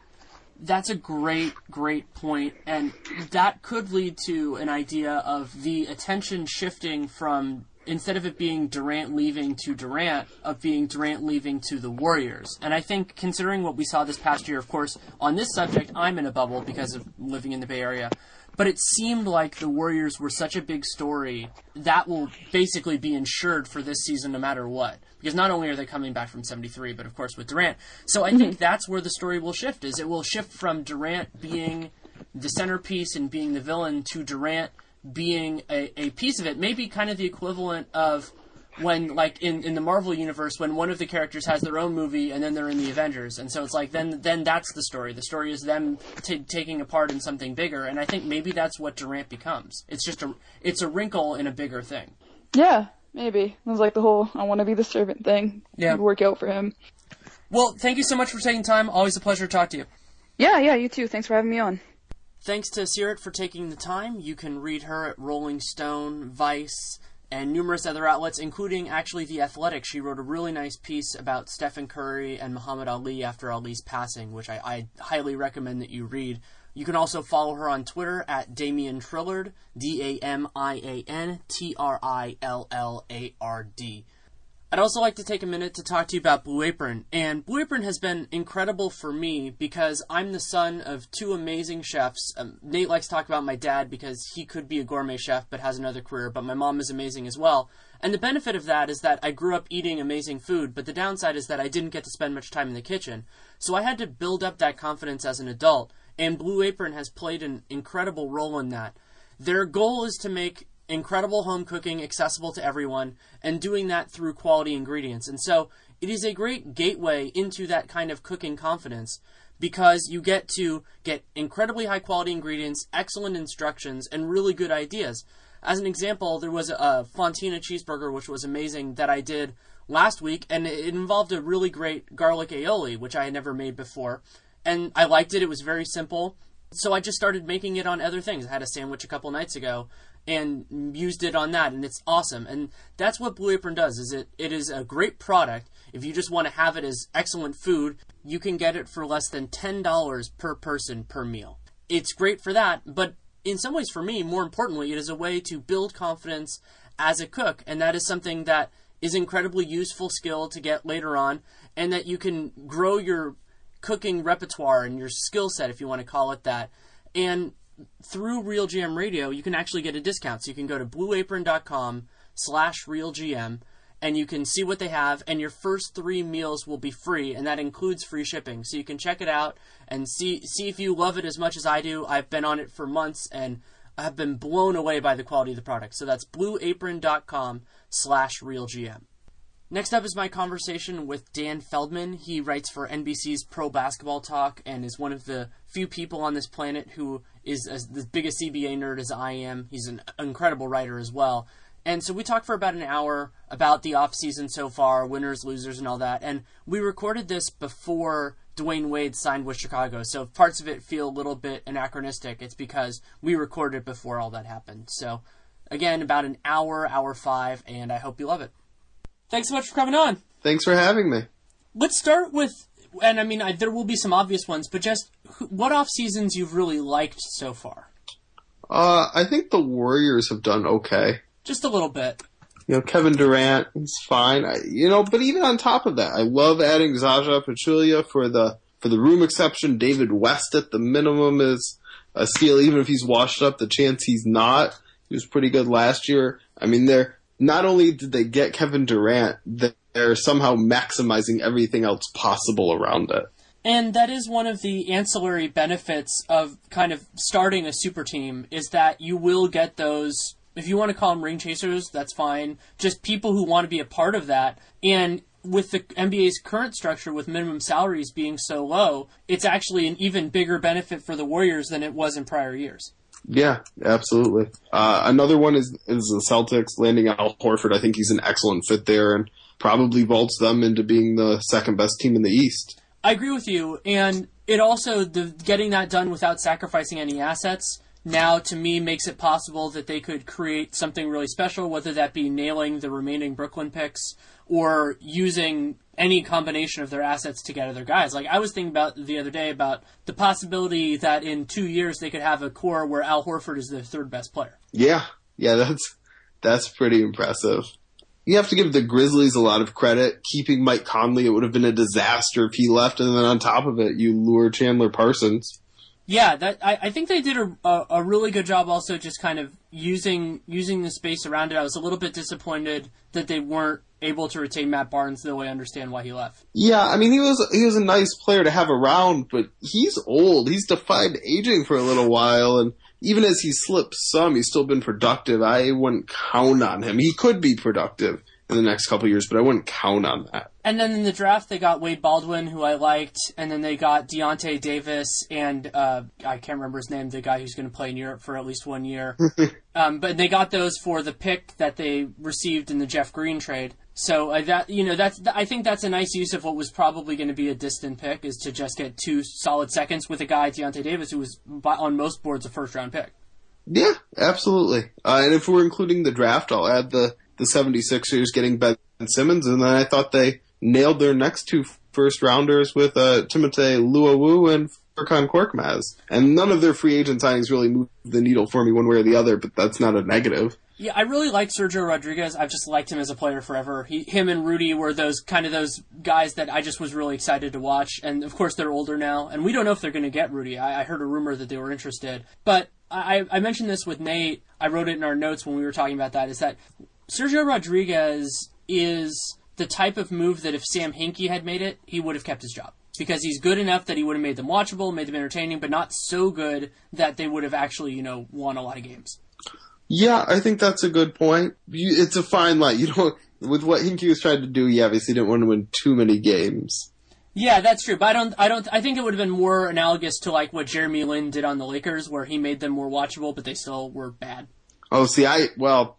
That's a great, great point, and that could lead to an idea of the attention shifting from instead of it being Durant leaving to Durant, of being Durant leaving to the Warriors. And I think, considering what we saw this past year, of course, on this subject, I'm in a bubble because of living in the Bay Area. But it seemed like the Warriors were such a big story that will basically be insured for this season no matter what. Because not only are they coming back from 73, but of course with Durant. So I think mhm. that's where the story will shift, is it will shift from Durant being the centerpiece and being the villain to Durant being a, a piece of it. Maybe kind of the equivalent of when like in, in the Marvel universe when one of the characters has their own movie and then they're in the Avengers and so it's like then then that's the story the story is them t- taking a part in something bigger and I think maybe that's what Durant becomes it's just a it's a wrinkle in a bigger thing Yeah, maybe. It was like the whole I want to be the servant thing. Yeah. Would work out for him. well thank you so much for taking time always a pleasure to talk to you Yeah, yeah, you too. Thanks for having me on. Thanks to Seerat for taking the time. You can read her at Rolling Stone, Vice, and numerous other outlets, including actually The Athletic. She wrote a really nice piece about Stephen Curry and Muhammad Ali after Ali's passing, which I, I highly recommend that you read. You can also follow her on Twitter at Damian Trillard, D A M I A N T R I L L A R D. I'd also like to take a minute to talk to you about Blue Apron. And Blue Apron has been incredible for me because I'm the son of two amazing chefs. Um, Nate likes to talk about my dad because he could be a gourmet chef but has another career, but my mom is amazing as well. And the benefit of that is that I grew up eating amazing food, but the downside is that I didn't get to spend much time in the kitchen. So I had to build up that confidence as an adult, and Blue Apron has played an incredible role in that. Their goal is to make incredible home cooking accessible to everyone and doing that through quality ingredients. And so it is a great gateway into that kind of cooking confidence because you get to get incredibly high quality ingredients, excellent instructions, and really good ideas. As an example, there was a Fontina cheeseburger which was amazing that I did last week, and it involved a really great garlic aioli, which I had never made before. And I liked it, it was very simple. So I just started making it on other things. I had a sandwich a couple nights ago and used it on that and it's awesome. And that's what Blue Apron does is it it is a great product. If you just want to have it as excellent food, you can get it for less than $10 per person per meal. It's great for that, but in some ways for me, more importantly, it is a way to build confidence as a cook and that is something that is incredibly useful skill to get later on and that you can grow your cooking repertoire and your skill set if you want to call it that. And through RealGM Radio, you can actually get a discount. So you can go to blueapron.com slash realgm and you can see what they have and your first three meals will be free and that includes free shipping. So you can check it out and see see if you love it as much as I do. I've been on it for months and I've been blown away by the quality of the product. So that's blueapron.com slash realgm. Next up is my conversation with Dan Feldman. He writes for NBC's Pro Basketball Talk and is one of the few people on this planet who is as the biggest CBA nerd as I am. He's an incredible writer as well. And so we talked for about an hour about the off season so far, winners, losers, and all that. And we recorded this before Dwyane Wade signed with Chicago. So if parts of it feel a little bit anachronistic, it's because we recorded before all that happened. So again, about an hour, hour five, and I hope you love it. Thanks so much for coming on. Thanks for having me. Let's start with, and I mean, I, there will be some obvious ones, but just what off seasons you've really liked so far. Uh, I think the Warriors have done okay. Just a little bit. You know, Kevin Durant, he's fine. I, you know, but even on top of that, I love adding Zaza Pachulia for the for the room exception. David West at the minimum is a steal, even if he's washed up. The chance he's not, he was pretty good last year. I mean, they're not only did they get Kevin Durant, they're somehow maximizing everything else possible around it. And that is one of the ancillary benefits of kind of starting a super team is that you will get those if you want to call them ring chasers, that's fine. Just people who want to be a part of that. And with the NBA's current structure with minimum salaries being so low, it's actually an even bigger benefit for the Warriors than it was in prior years. Yeah, absolutely. Uh, another one is is the Celtics landing Al Horford. I think he's an excellent fit there and probably vaults them into being the second best team in the East. I agree with you, and it also the getting that done without sacrificing any assets now to me makes it possible that they could create something really special, whether that be nailing the remaining Brooklyn picks or using any combination of their assets to get other guys. Like I was thinking about the other day about the possibility that in two years they could have a core where Al Horford is their third best player. Yeah, yeah, that's that's pretty impressive. You have to give the Grizzlies a lot of credit. Keeping Mike Conley, it would have been a disaster if he left, and then on top of it, you lure Chandler Parsons. Yeah, that I, I think they did a, a, a really good job. Also, just kind of using using the space around it. I was a little bit disappointed that they weren't able to retain Matt Barnes, though I understand why he left. Yeah, I mean he was he was a nice player to have around, but he's old. He's defied aging for a little while, and even as he slips some, he's still been productive. I wouldn't count on him. He could be productive in the next couple years, but I wouldn't count on that. And then in the draft, they got Wade Baldwin, who I liked, and then they got Deyonta Davis and uh, I can't remember his name, the guy who's going to play in Europe for at least one year. um, but they got those for the pick that they received in the Jeff Green trade. So uh, that you know that's I think that's a nice use of what was probably going to be a distant pick is to just get two solid seconds with a guy Deyonta Davis who was on most boards a first round pick. Yeah, absolutely. Uh, and if we're including the draft, I'll add the the 76ers getting Ben Simmons, and then I thought they nailed their next two first rounders with uh, Timothé Luwawu and Furkan Korkmaz. And none of their free agent signings really moved the needle for me one way or the other, but that's not a negative. Yeah, I really like Sergio Rodriguez. I've just liked him as a player forever. He, him and Rudy were those kind of those guys that I just was really excited to watch. And of course, they're older now, and we don't know if they're going to get Rudy. I, I heard a rumor that they were interested, but I, I mentioned this with Nate. I wrote it in our notes when we were talking about that. Is that Sergio Rodriguez is the type of move that if Sam Hinkie had made it, he would have kept his job. Because he's good enough that he would have made them watchable, made them entertaining, but not so good that they would have actually, you know, won a lot of games. Yeah, I think that's a good point. You, it's a fine line. You don't, with what Hinkie was trying to do, he obviously didn't want to win too many games. Yeah, that's true. But I don't, I don't, I think it would have been more analogous to like what Jeremy Lin did on the Lakers, where he made them more watchable, but they still were bad. Oh, see, I, well,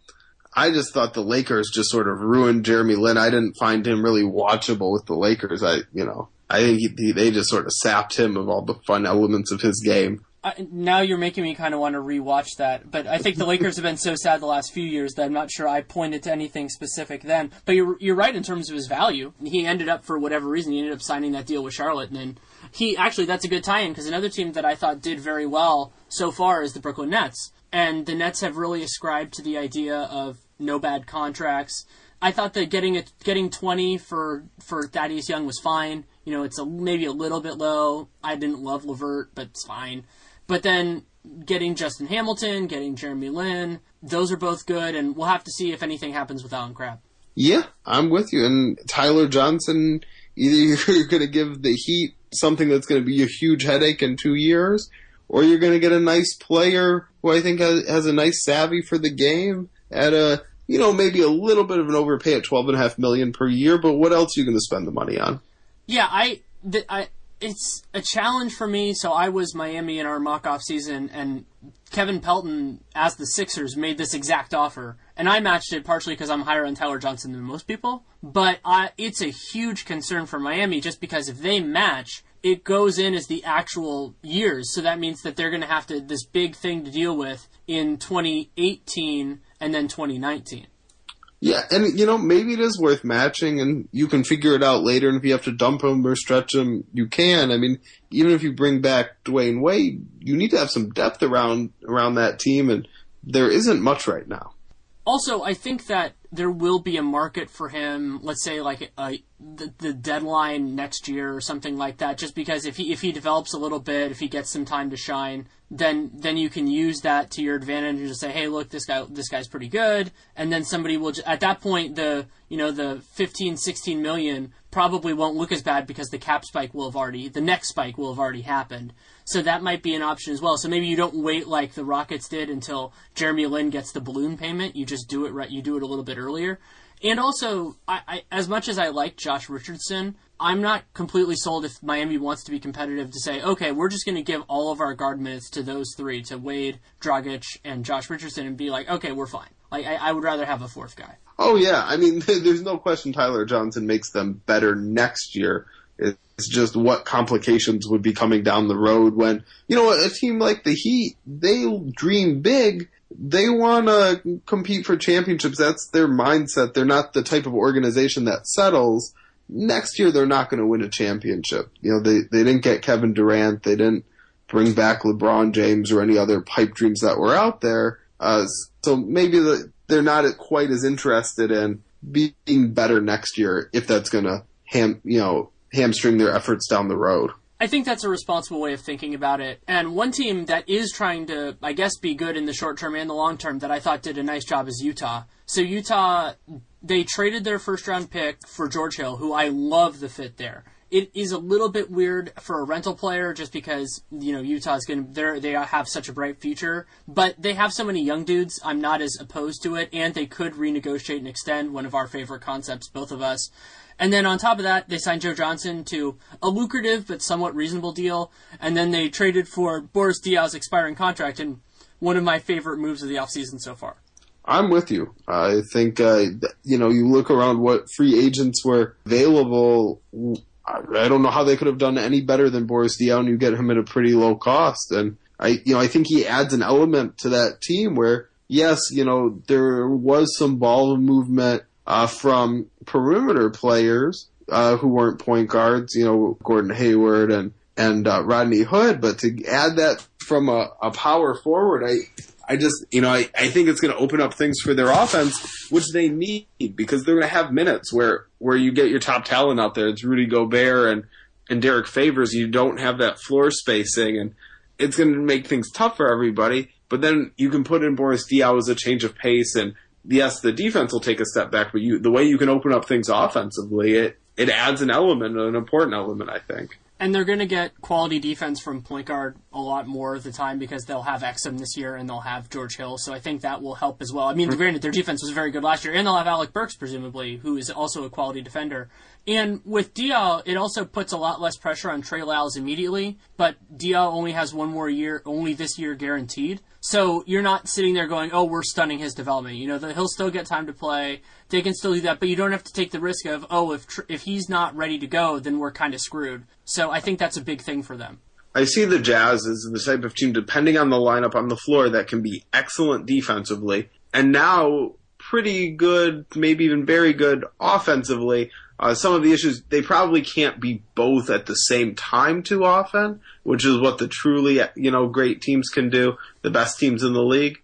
I just thought the Lakers just sort of ruined Jeremy Lin. I didn't find him really watchable with the Lakers. I, you know, I think he, he, they just sort of sapped him of all the fun elements of his game. I, now you're making me kind of want to rewatch that, but I think the Lakers have been so sad the last few years that I'm not sure I pointed to anything specific then. But you're you're right in terms of his value. He ended up for whatever reason he ended up signing that deal with Charlotte, and then he actually that's a good tie-in because another team that I thought did very well so far is the Brooklyn Nets, and the Nets have really ascribed to the idea of no bad contracts. I thought that getting it, getting 20 for for Thaddeus Young was fine. You know, it's a, maybe a little bit low. I didn't love LeVert, but it's fine. But then getting Justin Hamilton, getting Jeremy Lin, those are both good, and we'll have to see if anything happens with Allen Crabbe. Yeah, I'm with you. And Tyler Johnson, either you're going to give the Heat something that's going to be a huge headache in two years, or you're going to get a nice player who I think has, has a nice savvy for the game at a you know maybe a little bit of an overpay at twelve and a half million per year. But what else are you going to spend the money on? Yeah, I, th- I it's a challenge for me. So I was Miami in our mock off season, and Kevin Pelton, as the Sixers, made this exact offer, and I matched it partially because I'm higher on Tyler Johnson than most people. But I, it's a huge concern for Miami just because if they match, it goes in as the actual years. So that means that they're going to have to this big thing to deal with in 2018 and then 2019. Yeah, and you know maybe it is worth matching, and you can figure it out later. And if you have to dump him or stretch him, you can. I mean, even if you bring back Dwyane Wade, you need to have some depth around around that team, and there isn't much right now. Also, I think that there will be a market for him. Let's say like a, the, the deadline next year or something like that. Just because if he if he develops a little bit, if he gets some time to shine, then then you can use that to your advantage and just say, hey, look, this guy this guy's pretty good, and then somebody will at that point the you know the 15, 16 million probably won't look as bad because the cap spike will have already the next spike will have already happened. So that might be an option as well. So maybe you don't wait like the Rockets did until Jeremy Lin gets the balloon payment. You just do it right. You do it a little bit earlier. And also, I, I, as much as I like Josh Richardson, I'm not completely sold if Miami wants to be competitive to say, okay, we're just going to give all of our guard minutes to those three, to Wade, Dragic, and Josh Richardson, and be like, okay, we're fine. Like, I, I would rather have a fourth guy. Oh yeah, I mean, there's no question Tyler Johnson makes them better next year. It's just what complications would be coming down the road when, you know, a team like the Heat, they dream big. They want to compete for championships. That's their mindset. They're not the type of organization that settles next year they're not going to win a championship. You know, they, they didn't get Kevin Durant. They didn't bring back LeBron James or any other pipe dreams that were out there. Uh, so maybe the, they're not quite as interested in being better next year if that's going to ham, you know, hamstring their efforts down the road. I think that's a responsible way of thinking about it. And one team that is trying to, I guess, be good in the short term and the long term that I thought did a nice job is Utah. So Utah, they traded their first round pick for George Hill, who I love the fit there. It is a little bit weird for a rental player just because, you know, Utah's going to, they have such a bright future, but they have so many young dudes. I'm not as opposed to it, and they could renegotiate and extend one of our favorite concepts, both of us. And then on top of that, they signed Joe Johnson to a lucrative but somewhat reasonable deal, and then they traded for Boris Diaw's expiring contract in one of my favorite moves of the offseason so far. I'm with you. I think, uh, you know, you look around what free agents were available. I don't know how they could have done any better than Boris Diaw, and you get him at a pretty low cost. And I, you know, I think he adds an element to that team where, yes, you know, there was some ball movement uh, from perimeter players uh, who weren't point guards, you know, Gordon Hayward and and uh, Rodney Hood, but to add that from a, a power forward, I I just, you know, I, I think it's going to open up things for their offense, which they need because they're going to have minutes where, where you get your top talent out there. It's Rudy Gobert and, and Derrick Favors. You don't have that floor spacing and it's going to make things tough for everybody. But then you can put in Boris Diaw as a change of pace and yes, the defense will take a step back, but you, the way you can open up things offensively, it, it adds an element, an important element, I think. And they're going to get quality defense from point guard a lot more of the time because they'll have Exum this year and they'll have George Hill. So I think that will help as well. I mean, mm-hmm. granted, their defense was very good last year, and they'll have Alec Burks, presumably, who is also a quality defender. And with Diaw, it also puts a lot less pressure on Trey Lyles immediately, but Diaw only has one more year, only this year guaranteed. So you're not sitting there going, oh, we're stunning his development. You know, the, he'll still get time to play. They can still do that, but you don't have to take the risk of, oh, if, if he's not ready to go, then we're kind of screwed. So I think that's a big thing for them. I see the Jazz as the type of team, depending on the lineup on the floor, that can be excellent defensively, and now pretty good, maybe even very good offensively. Uh, some of the issues, they probably can't be both at the same time too often, which is what the truly, you know, great teams can do, the best teams in the league.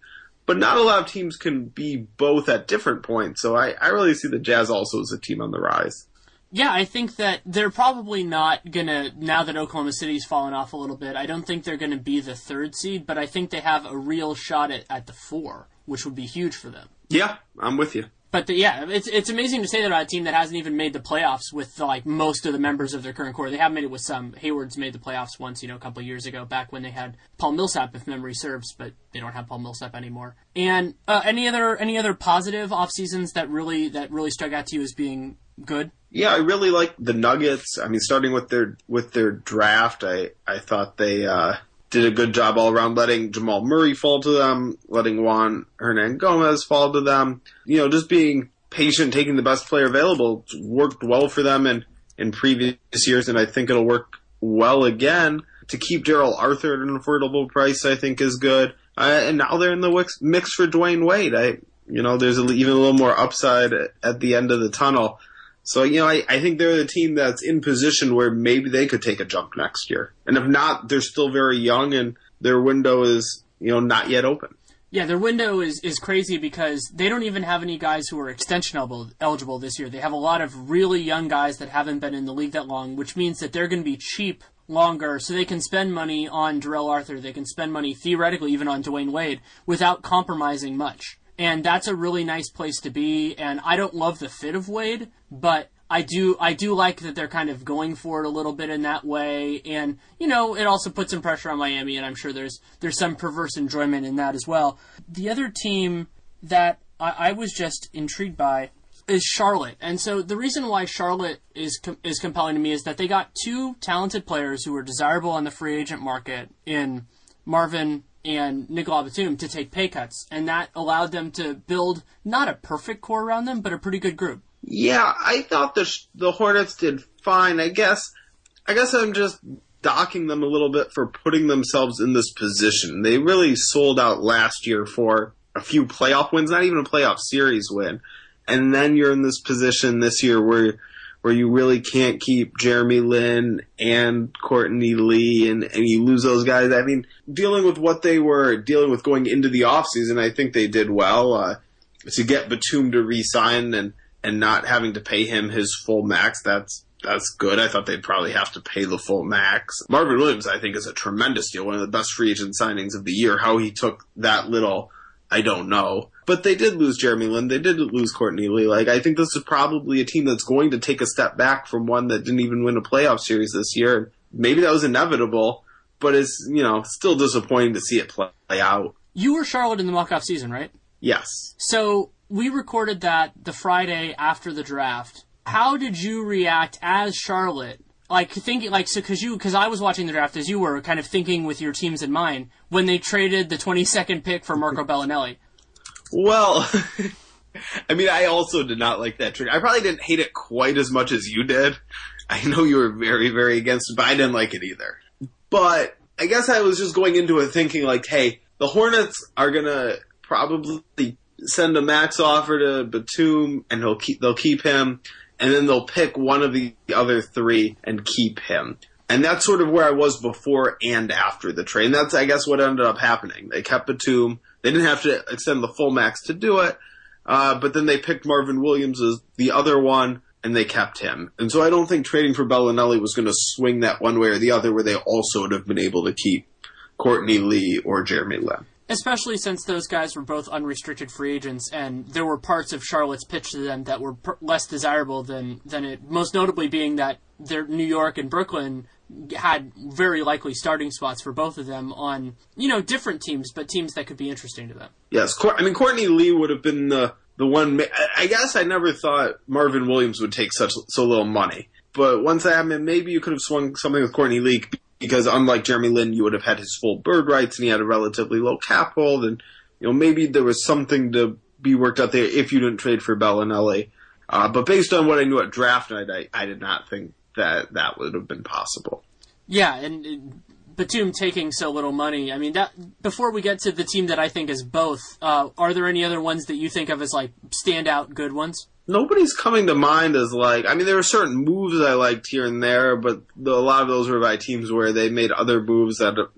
But not a lot of teams can be both at different points. So I, I really see the Jazz also as a team on the rise. Yeah, I think that they're probably not gonna now that Oklahoma City's fallen off a little bit. I don't think they're gonna be the third seed, but I think they have a real shot at, at the four, which would be huge for them. Yeah, I'm with you. But the, yeah, it's it's amazing to say that about a team that hasn't even made the playoffs with like most of the members of their current core. They have made it with some. Hayward's made the playoffs once, you know, a couple years ago, back when they had Paul Millsap, if memory serves, but they don't have Paul Millsap anymore. And uh, any other any other positive off seasons that really that really struck out to you as being good? Yeah, I really like the Nuggets. I mean, starting with their with their draft, I I thought they uh, did a good job all around letting Jamal Murray fall to them, letting Juan Hernangomez fall to them. You know, just being patient, taking the best player available worked well for them in, in previous years, and I think it'll work well again. To keep Darrell Arthur at an affordable price, I think is good. Uh, and now they're in the mix for Dwyane Wade. I, you know, there's a, even a little more upside at the end of the tunnel. So, you know, I, I think they're the team that's in position where maybe they could take a jump next year. And if not, they're still very young and their window is, you know, not yet open. Yeah, their window is, is crazy because they don't even have any guys who are extension eligible this year. They have a lot of really young guys that haven't been in the league that long, which means that they're going to be cheap longer, so they can spend money on Darrell Arthur. They can spend money theoretically even on Dwyane Wade without compromising much and that's a really nice place to be. And I don't love the fit of Wade, but I do I do like that they're kind of going for it a little bit in that way, and you know it also puts some pressure on Miami, and I'm sure there's there's some perverse enjoyment in that as well. The other team that I, I was just intrigued by is Charlotte, and so the reason why Charlotte is is compelling to me is that they got two talented players who were desirable on the free agent market in Marvin and Nicolas Batum to take pay cuts, and that allowed them to build not a perfect core around them, but a pretty good group. Yeah, I thought the the Hornets did fine. I guess I guess I'm just docking them a little bit for putting themselves in this position. They really sold out last year for a few playoff wins, not even a playoff series win. And then you're in this position this year where where you really can't keep Jeremy Lin and Courtney Lee and, and you lose those guys. I mean, dealing with what they were dealing with going into the offseason, I think they did well. Uh, to get Batum to re-sign and, and not having to pay him his full max, that's that's good. I thought they'd probably have to pay the full max. Marvin Williams, I think, is a tremendous deal. One of the best free agent signings of the year. How he took that little I don't know. But they did lose Jeremy Lin. They did lose Courtney Lee. Like, I think this is probably a team that's going to take a step back from one that didn't even win a playoff series this year. Maybe that was inevitable, but it's, you know, still disappointing to see it play out. You were Charlotte in the walk-off season, right? Yes. So we recorded that the Friday after the draft. How did you react as Charlotte? Like thinking, like so, because you, because I was watching the draft as you were, kind of thinking with your teams in mind when they traded the 22nd pick for Marco Belinelli. Well, I mean, I also did not like that trade. I probably didn't hate it quite as much as you did. I know you were very, very against it, but I didn't like it either. But I guess I was just going into it thinking like, hey, the Hornets are gonna probably send a max offer to Batum, and he'll keep they'll keep him, and then they'll pick one of the other three and keep him. And that's sort of where I was before and after the trade. And that's, I guess, what ended up happening. They kept Batum. They didn't have to extend the full max to do it, uh, but then they picked Marvin Williams as the other one, and they kept him. And so I don't think trading for Belinelli was going to swing that one way or the other, where they also would have been able to keep Courtney Lee or Jeremy Lin. Especially since those guys were both unrestricted free agents, and there were parts of Charlotte's pitch to them that were per- less desirable than than it. Most notably, being that their New York and Brooklyn had very likely starting spots for both of them on you know different teams, but teams that could be interesting to them. Yes, I mean Courtney Lee would have been the the one. I- I guess I never thought Marvin Williams would take such so little money. But once that happened, maybe you could have swung something with Courtney Lee because unlike Jeremy Lin, you would have had his full bird rights and he had a relatively low cap hold, and you know maybe there was something to be worked out there if you didn't trade for Belinelli. Uh, but based on what I knew at draft night, I, I did not think that that would have been possible. Yeah, and Batum taking so little money. I mean, that before we get to the team that I think is both, uh, are there any other ones that you think of as like standout good ones? nobody's coming to mind as like I mean there were certain moves I liked here and there, but the, a lot of those were by teams where they made other moves that were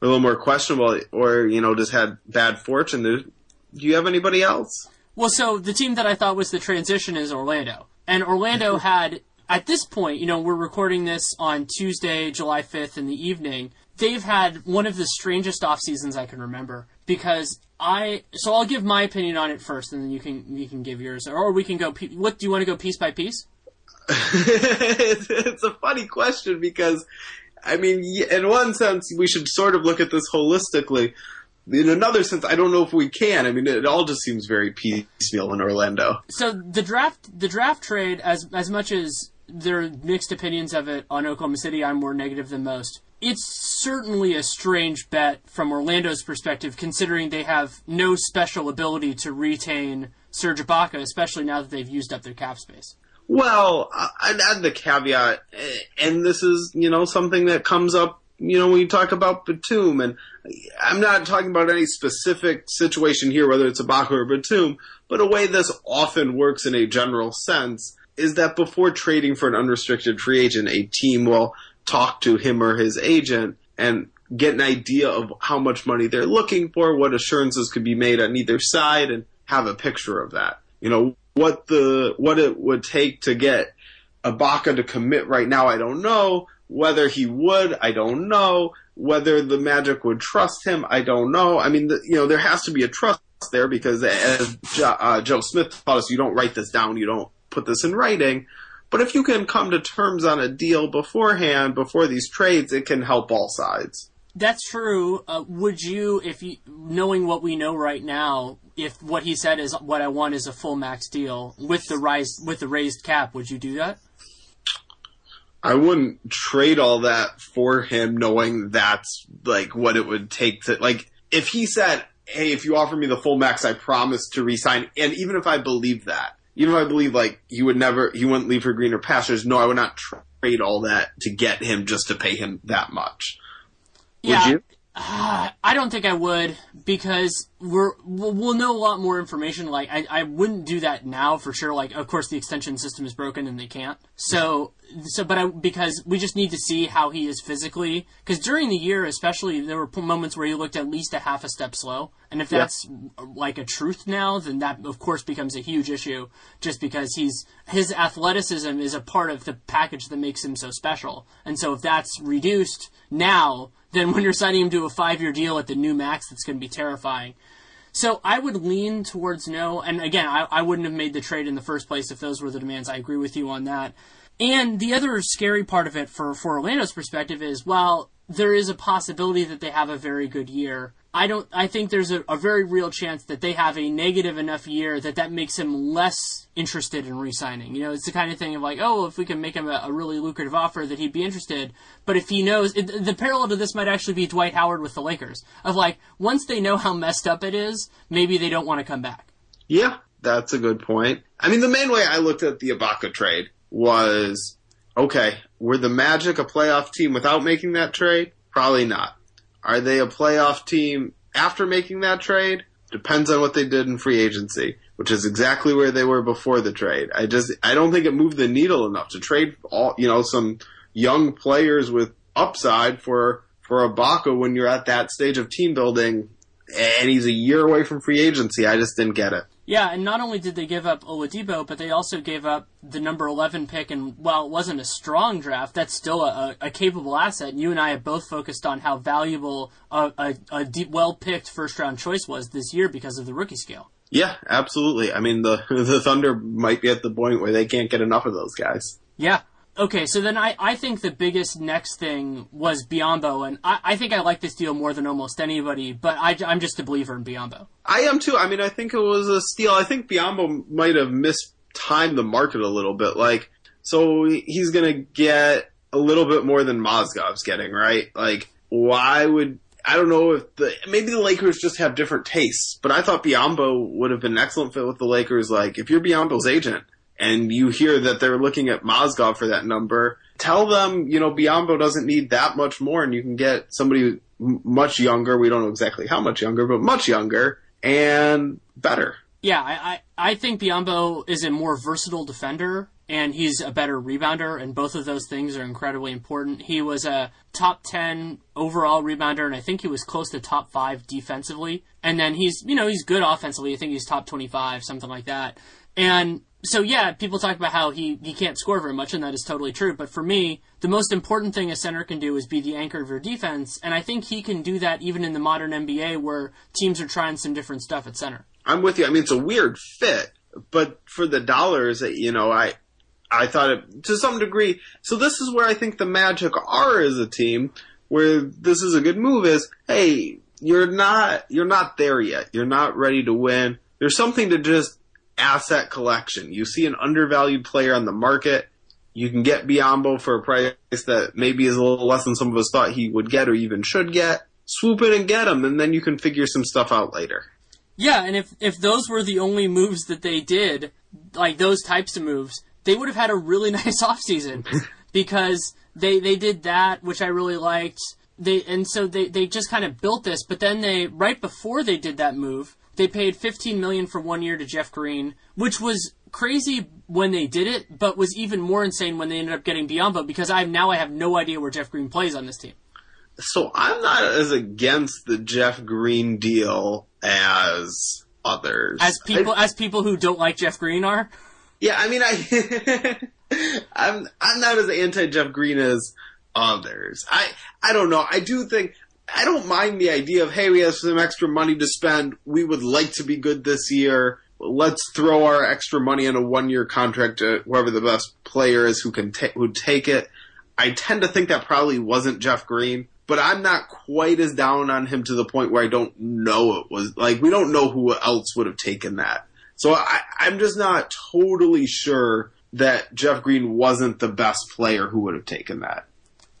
a little more questionable, or you know just had bad fortune. Do you have anybody else? Well, so the team that I thought was the transition is Orlando. And Orlando had, at this point, you know, we're recording this on Tuesday, July 5th in the evening. They've had one of the strangest off seasons I can remember because I, so I'll give my opinion on it first and then you can, you can give yours. Or we can go, what, do you want to go piece by piece? it's, it's a funny question because, I mean, in one sense, we should sort of look at this holistically. In another sense, I don't know if we can. I mean, it all just seems very piecemeal in Orlando. So the draft, the draft trade, as as much as there are mixed opinions of it on Oklahoma City, I'm more negative than most. It's certainly a strange bet from Orlando's perspective, considering they have no special ability to retain Serge Ibaka, especially now that they've used up their cap space. Well, I'd add the caveat, eh, and this is, you know, something that comes up, you know, when you talk about Batum, and I'm not talking about any specific situation here, whether it's Ibaka or Batum, but a way this often works in a general sense is that before trading for an unrestricted free agent, a team will talk to him or his agent and get an idea of how much money they're looking for, what assurances could be made on either side, and have a picture of that. You know, what the what it would take to get Ibaka to commit right now, I don't know. Whether he would, I don't know. Whether the Magic would trust him, I don't know. I mean, the, you know, there has to be a trust there because as jo- uh, Joe Smith taught us, you don't write this down, you don't put this in writing. But if you can come to terms on a deal beforehand, before these trades, it can help all sides. That's true. Uh, would you, if you, knowing what we know right now, if what he said is what I want is a full max deal with the rise with the raised cap, would you do that? I wouldn't trade all that for him knowing that's like what it would take to like if he said, Hey, if you offer me the full max, I promise to resign and even if I believe that, even if I believe like he would never he wouldn't leave for greener pastures, no, I would not trade all that to get him just to pay him that much. Would you? Uh, I don't think I would because we're we'll, we'll know a lot more information. Like I, I wouldn't do that now for sure. Like of course the extension system is broken and they can't. So so but I, because we just need to see how he is physically. Because during the year, especially, there were moments where he looked at least a half a step slow. And if Yeah. that's like a truth now, then that of course becomes a huge issue. Just because he's his athleticism is a part of the package that makes him so special. And so if that's reduced now, then when you're signing him to a five year deal at the new max, that's going to be terrifying. So I would lean towards no. And again, I, I wouldn't have made the trade in the first place if those were the demands. I agree with you on that. And the other scary part of it for, for Orlando's perspective is, while there is a possibility that they have a very good year, I don't. I think there's a, a, very real chance that they have a negative enough year that that makes him less interested in re-signing. You know, it's the kind of thing of like, oh, if we can make him a, a really lucrative offer, that he'd be interested. But if he knows, it, the parallel to this might actually be Dwight Howard with the Lakers. Of like, once they know how messed up it is, maybe they don't want to come back. Yeah, that's a good point. I mean, the main way I looked at the Ibaka trade was, okay, were the Magic a playoff team without making that trade? Probably not. Are they a playoff team after making that trade? Depends on what they did in free agency, which is exactly where they were before the trade. I just I don't think it moved the needle enough to trade all you know some young players with upside for for Ibaka when you're at that stage of team building and he's a year away from free agency. I just didn't get it. Yeah, and not only did they give up Oladipo, but they also gave up the number 11 pick. And while it wasn't a strong draft, that's still a, a capable asset. And you and I have both focused on how valuable a, a, a well picked first round choice was this year because of the rookie scale. Yeah, absolutely. I mean, the the Thunder might be at the point where they can't get enough of those guys. Yeah, Okay, so then I, I think the biggest next thing was Biyombo, and I, I think I like this deal more than almost anybody, but I, I'm just a believer in Biyombo. I am too. I mean, I think it was a steal. I think Biyombo might have mistimed the market a little bit. Like, so he's going to get a little bit more than Mozgov's getting, right? Like, why would I don't know if the maybe the Lakers just have different tastes, but I thought Biyombo would have been an excellent fit with the Lakers. Like, if you're Biyombo's agent and you hear that they're looking at Mozgov for that number, tell them, you know, Biyombo doesn't need that much more and you can get somebody much younger. We don't know exactly how much younger, but much younger and better. Yeah, I, I, I think Biyombo is a more versatile defender and he's a better rebounder, and both of those things are incredibly important. He was a top 10 overall rebounder, and I think he was close to top 5 defensively. And then he's, you know, he's good offensively. I think he's top 25, something like that. And so yeah, people talk about how he, he can't score very much, and that is totally true. But for me, the most important thing a center can do is be the anchor of your defense, and I think he can do that even in the modern NBA where teams are trying some different stuff at center. I'm with you. I mean, it's a weird fit, but for the dollars, you know, I I thought it to some degree. So this is where I think the Magic are as a team, where this is a good move. Is hey, you're not you're not there yet. You're not ready to win. There's something to just asset collection. You see an undervalued player on the market, you can get Biyombo for a price that maybe is a little less than some of us thought he would get or even should get. Swoop in and get him, and then you can figure some stuff out later. Yeah, and if if those were the only moves that they did, like those types of moves, they would have had a really nice offseason because they they did that, which I really liked. They and so they they just kind of built this, but then they right before they did that move, they paid 15 million for one year to Jeff Green, which was crazy when they did it, but was even more insane when they ended up getting Biyombo because I now I have no idea where Jeff Green plays on this team. So I'm not as against the Jeff Green deal as others. As people I, as people who don't like Jeff Green are? Yeah, I mean I I'm I'm not as anti Jeff Green as others. I I don't know. I do think I don't mind the idea of, hey, we have some extra money to spend. We would like to be good this year. Let's throw our extra money in a one year contract to whoever the best player is who can ta- who take it. I tend to think that probably wasn't Jeff Green, but I'm not quite as down on him to the point where I don't know it was like we don't know who else would have taken that. So I, I'm just not totally sure that Jeff Green wasn't the best player who would have taken that.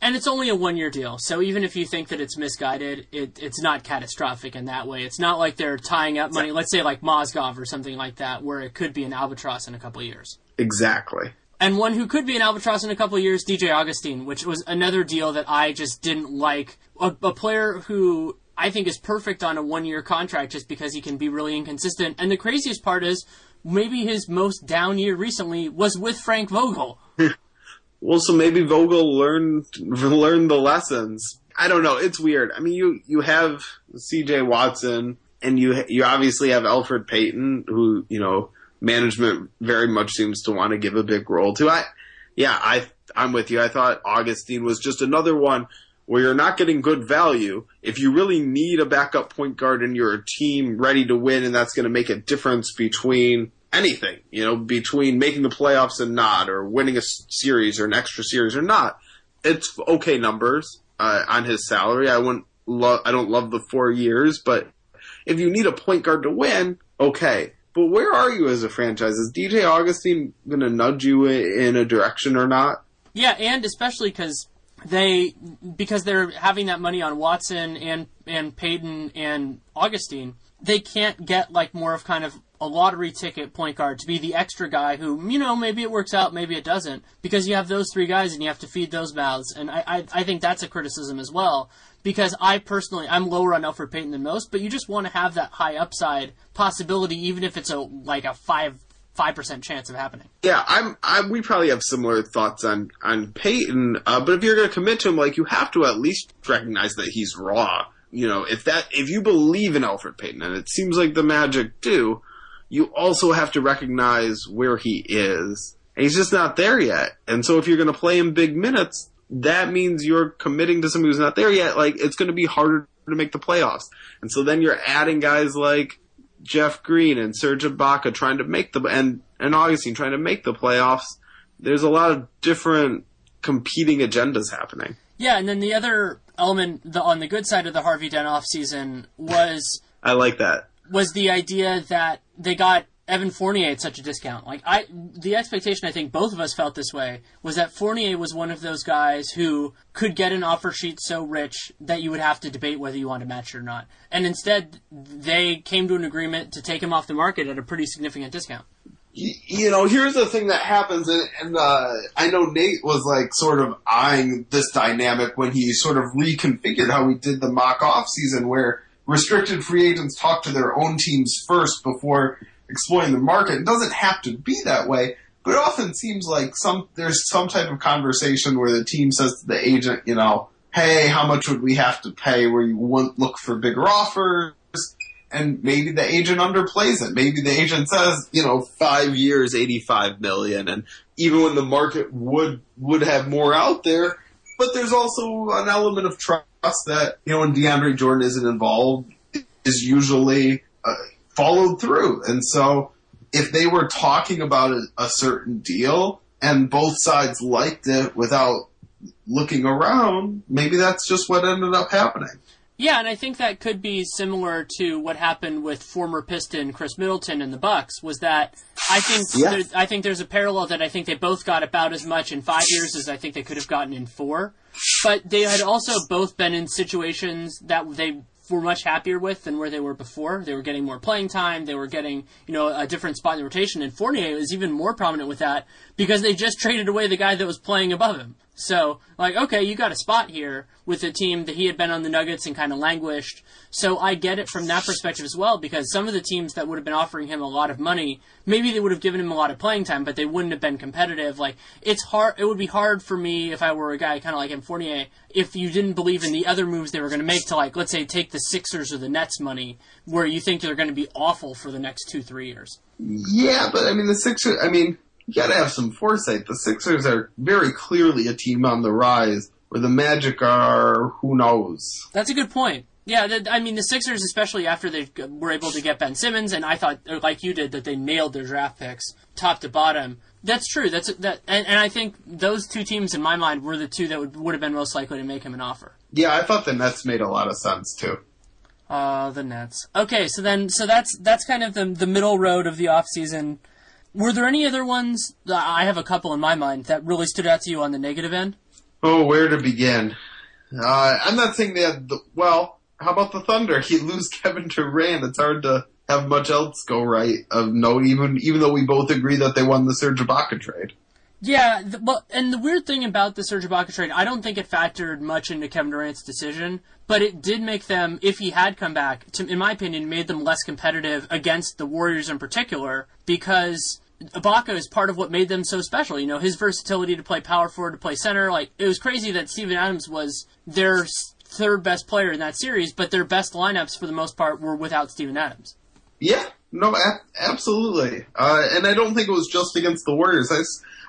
And it's only a one year deal, so even if you think that it's misguided, it, it's not catastrophic in that way. It's not like they're tying up money, let's say like Mozgov or something like that, where it could be an albatross in a couple years. Exactly. And one who could be an albatross in a couple years, DJ Augustin, which was another deal that I just didn't like. A, a player who I think is perfect on a one year contract just because he can be really inconsistent. And the craziest part is maybe his most down year recently was with Frank Vogel. Well, so maybe Vogel learned learned the lessons. I don't know. It's weird. I mean, you you have C.J. Watson, and you you obviously have Elfrid Payton, who you know management very much seems to want to give a big role to. I, yeah, I I'm with you. I thought Augustin was just another one where you're not getting good value, if you really need a backup point guard and you're a team ready to win and that's going to make a difference between anything, you know, between making the playoffs and not, or winning a series or an extra series or not, it's okay numbers uh, on his salary. I wouldn't love, I don't love the four years, but if you need a point guard to win, okay. But where are you as a franchise? Is DJ Augustin going to nudge you in a direction or not? Yeah, and especially because they because they're having that money on Watson and and Payton and Augustin, they can't get like more of kind of a lottery ticket point guard to be the extra guy who, you know, maybe it works out, maybe it doesn't, because you have those three guys and you have to feed those mouths. And I, I, I think that's a criticism as well, because I personally, I'm lower on Elfrid Payton than most, but you just want to have that high upside possibility, even if it's a, like a five, five percent chance of happening. Yeah, I'm. I, we probably have similar thoughts on on Payton, uh, but if you're going to commit to him, like you have to at least recognize that he's raw. You know, if that if you believe in Elfrid Payton, and it seems like the Magic do, you also have to recognize where he is. And he's just not there yet. And so if you're going to play him big minutes, that means you're committing to somebody who's not there yet. Like it's going to be harder to make the playoffs. And so then you're adding guys like Jeff Green and Serge Ibaka trying to make the and and Augustin trying to make the playoffs. There's a lot of different competing agendas happening. Yeah, and then the other element the, on the good side of the Harvey Dent off season was I like that was the idea that they got Evan Fournier at such a discount. Like I, the expectation I think both of us felt this way was that Fournier was one of those guys who could get an offer sheet so rich that you would have to debate whether you want to match it or not. And instead, they came to an agreement to take him off the market at a pretty significant discount. You know, here's the thing that happens, and, and uh, I know Nate was like sort of eyeing this dynamic when he sort of reconfigured how we did the mock off season, where restricted free agents talk to their own teams first before exploiting the market. It doesn't have to be that way, but it often seems like some there's some type of conversation where the team says to the agent, you know, hey, how much would we have to pay where you wouldn't look for bigger offers? And maybe the agent underplays it. Maybe the agent says, you know, five years, 85 million. And even when the market would, would have more out there, but there's also an element of trust that, you know, when DeAndre Jordan isn't involved, is usually uh, followed through. And so if they were talking about a, a certain deal and both sides liked it without looking around, maybe that's just what ended up happening. Yeah, and I think that could be similar to what happened with former Piston Khris Middleton and the Bucks. Was that I think yeah. I think there's a parallel that I think they both got about as much in five years as I think they could have gotten in four, but they had also both been in situations that they were much happier with than where they were before. They were getting more playing time. They were getting, you know, a different spot in the rotation. And Fournier was even more prominent with that because they just traded away the guy that was playing above him. So, like, okay, you got a spot here with a team that he had been on the Nuggets and kind of languished. So I get it from that perspective as well, because some of the teams that would have been offering him a lot of money, maybe they would have given him a lot of playing time, but they wouldn't have been competitive. Like, it's hard, it would be hard for me if I were a guy kind of like him, Fournier, if you didn't believe in the other moves they were going to make to, like, let's say, take the Sixers or the Nets money, where you think they're going to be awful for the next two, three years. Yeah, but I mean, the Sixers, I mean, you got to have some foresight. The Sixers are very clearly a team on the rise, where the Magic are who knows. That's a good point. Yeah, the, I mean the Sixers, especially after they were able to get Ben Simmons, and I thought, like you did, that they nailed their draft picks top to bottom. That's true. That's that, and, and I think those two teams, in my mind, were the two that would, would have been most likely to make him an offer. Yeah, I thought the Nets made a lot of sense too. Uh, the Nets. Okay, so then, so that's that's kind of the the middle road of the off season. Were there any other ones? I have a couple in my mind that really stood out to you on the negative end. Oh, where to begin? Uh, I'm not saying that. The, well, how about the Thunder? He lose Kevin Durant. It's hard to have much else go right. Of no, even even though we both agree that they won the Serge Ibaka trade. Yeah, the, well, and the weird thing about the Serge Ibaka trade, I don't think it factored much into Kevin Durant's decision, but it did make them, if he had come back, to, in my opinion, made them less competitive against the Warriors in particular because Ibaka is part of what made them so special. You know, his versatility to play power forward, to play center. Like it was crazy that Steven Adams was their third best player in that series, but their best lineups for the most part were without Steven Adams. Yeah, no, a- absolutely. Uh, and I don't think it was just against the Warriors. I,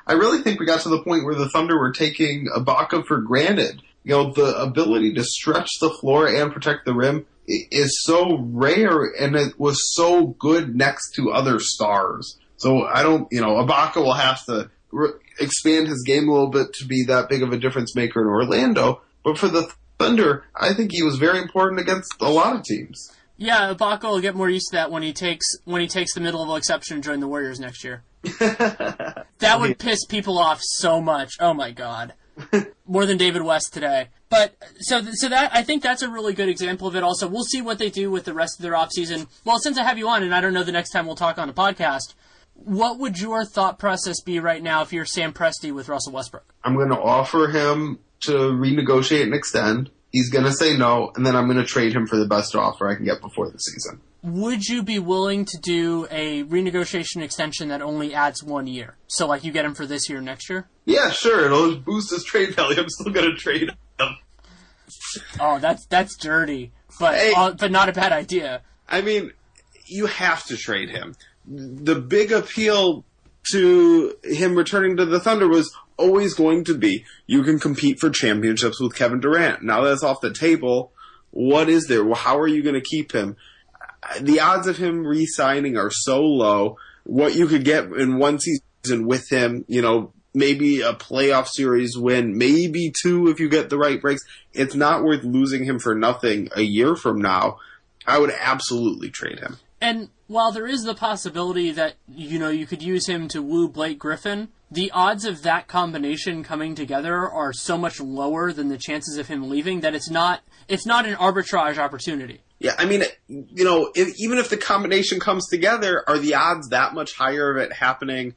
I really think we got to the point where the Thunder were taking Ibaka for granted. you know, the ability to stretch the floor and protect the rim is so rare and it was so good next to other stars. So I don't, you know, Ibaka will have to re- expand his game a little bit to be that big of a difference maker in Orlando. But for the Thunder, I think he was very important against a lot of teams. Yeah, Ibaka will get more used to that when he takes when he takes the mid-level exception and join the Warriors next year. that would piss people off so much. Oh my god. More than David West today. But so so that I think that's a really good example of it. Also, we'll see what they do with the rest of their offseason. Well, since I have you on, and I don't know the next time we'll talk on a podcast, what would your thought process be right now if you're Sam Presti with Russell Westbrook? I'm going to offer him to renegotiate and extend. He's going to say no, and then I'm going to trade him for the best offer I can get before the season. Would you be willing to do a renegotiation extension that only adds one year? So, like, you get him for this year, next year? Yeah, sure. It'll boost his trade value. I'm still going to trade him. Oh, that's that's dirty, but Hey. uh, but not a bad idea. I mean, you have to trade him. The big appeal to him returning to the Thunder was always going to be you can compete for championships with Kevin Durant. Now that's off the table. What is there? Well, How are you going to keep him? The odds of him re-signing are so low. What you could get in one season with him, you know, maybe a playoff series win, maybe two if you get the right breaks. It's not worth losing him for nothing a year from now. I would absolutely trade him. And while there is the possibility that you know you could use him to woo Blake Griffin, the odds of that combination coming together are so much lower than the chances of him leaving that it's not it's not an arbitrage opportunity. Yeah, I mean, you know, if, even if the combination comes together, are the odds that much higher of it happening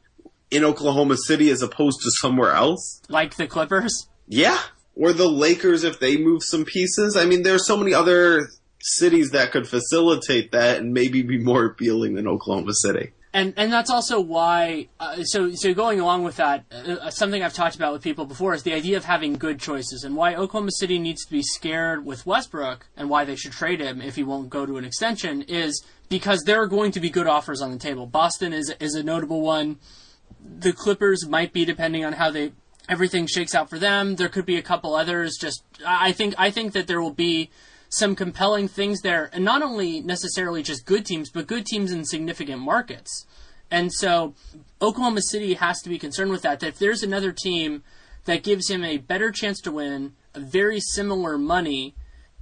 in Oklahoma City as opposed to somewhere else? Like the Clippers. Yeah. Or the Lakers if they move some pieces. I mean, there's so many other cities that could facilitate that and maybe be more appealing than Oklahoma City. And and that's also why. Uh, so so going along with that, uh, something I've talked about with people before is the idea of having good choices, and why Oklahoma City needs to be scared with Westbrook, and why they should trade him if he won't go to an extension is because there are going to be good offers on the table. Boston is is a notable one. The Clippers might be depending on how they everything shakes out for them. There could be a couple others. Just I think I think that there will be some compelling things there, and not only necessarily just good teams, but good teams in significant markets. And so Oklahoma City has to be concerned with that. That if there's another team that gives him a better chance to win, a very similar money,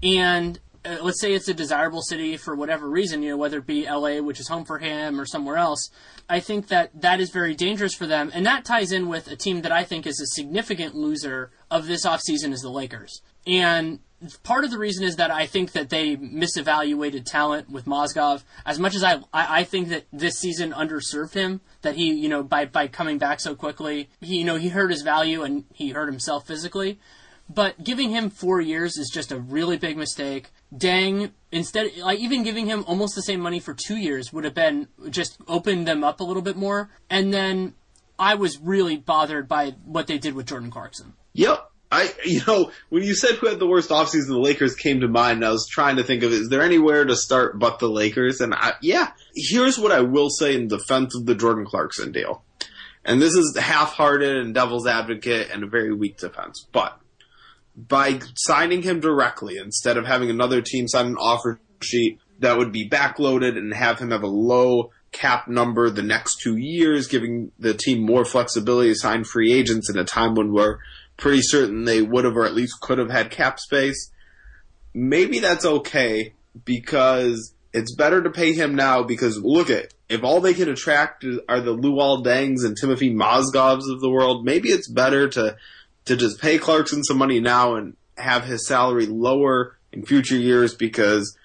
and uh, let's say it's a desirable city for whatever reason, you know, whether it be LA, which is home for him, or somewhere else, I think that that is very dangerous for them. And that ties in with a team that I think is a significant loser of this offseason is the Lakers. And part of the reason is that I think that they misevaluated talent with Mozgov. As much as I, I, I think that this season underserved him, that he, you know, by, by coming back so quickly, he, you know, he hurt his value and he hurt himself physically. But giving him four years is just a really big mistake. Dang, instead, like even giving him almost the same money for two years would have been just opened them up a little bit more. And then I was really bothered by what they did with Jordan Clarkson. Yep. I, you know, when you said who had the worst offseason, the Lakers came to mind. And I was trying to think of, is there anywhere to start but the Lakers? And I, yeah, here's what I will say in defense of the Jordan Clarkson deal. And this is half-hearted and devil's advocate and a very weak defense. But by signing him directly instead of having another team sign an offer sheet that would be backloaded and have him have a low cap number the next two years, giving the team more flexibility to sign free agents in a time when we're pretty certain they would have or at least could have had cap space. Maybe that's okay because it's better to pay him now because look at if all they can attract are the Luol Dengs and Timothy Mozgovs of the world, maybe it's better to to just pay Clarkson some money now and have his salary lower in future years because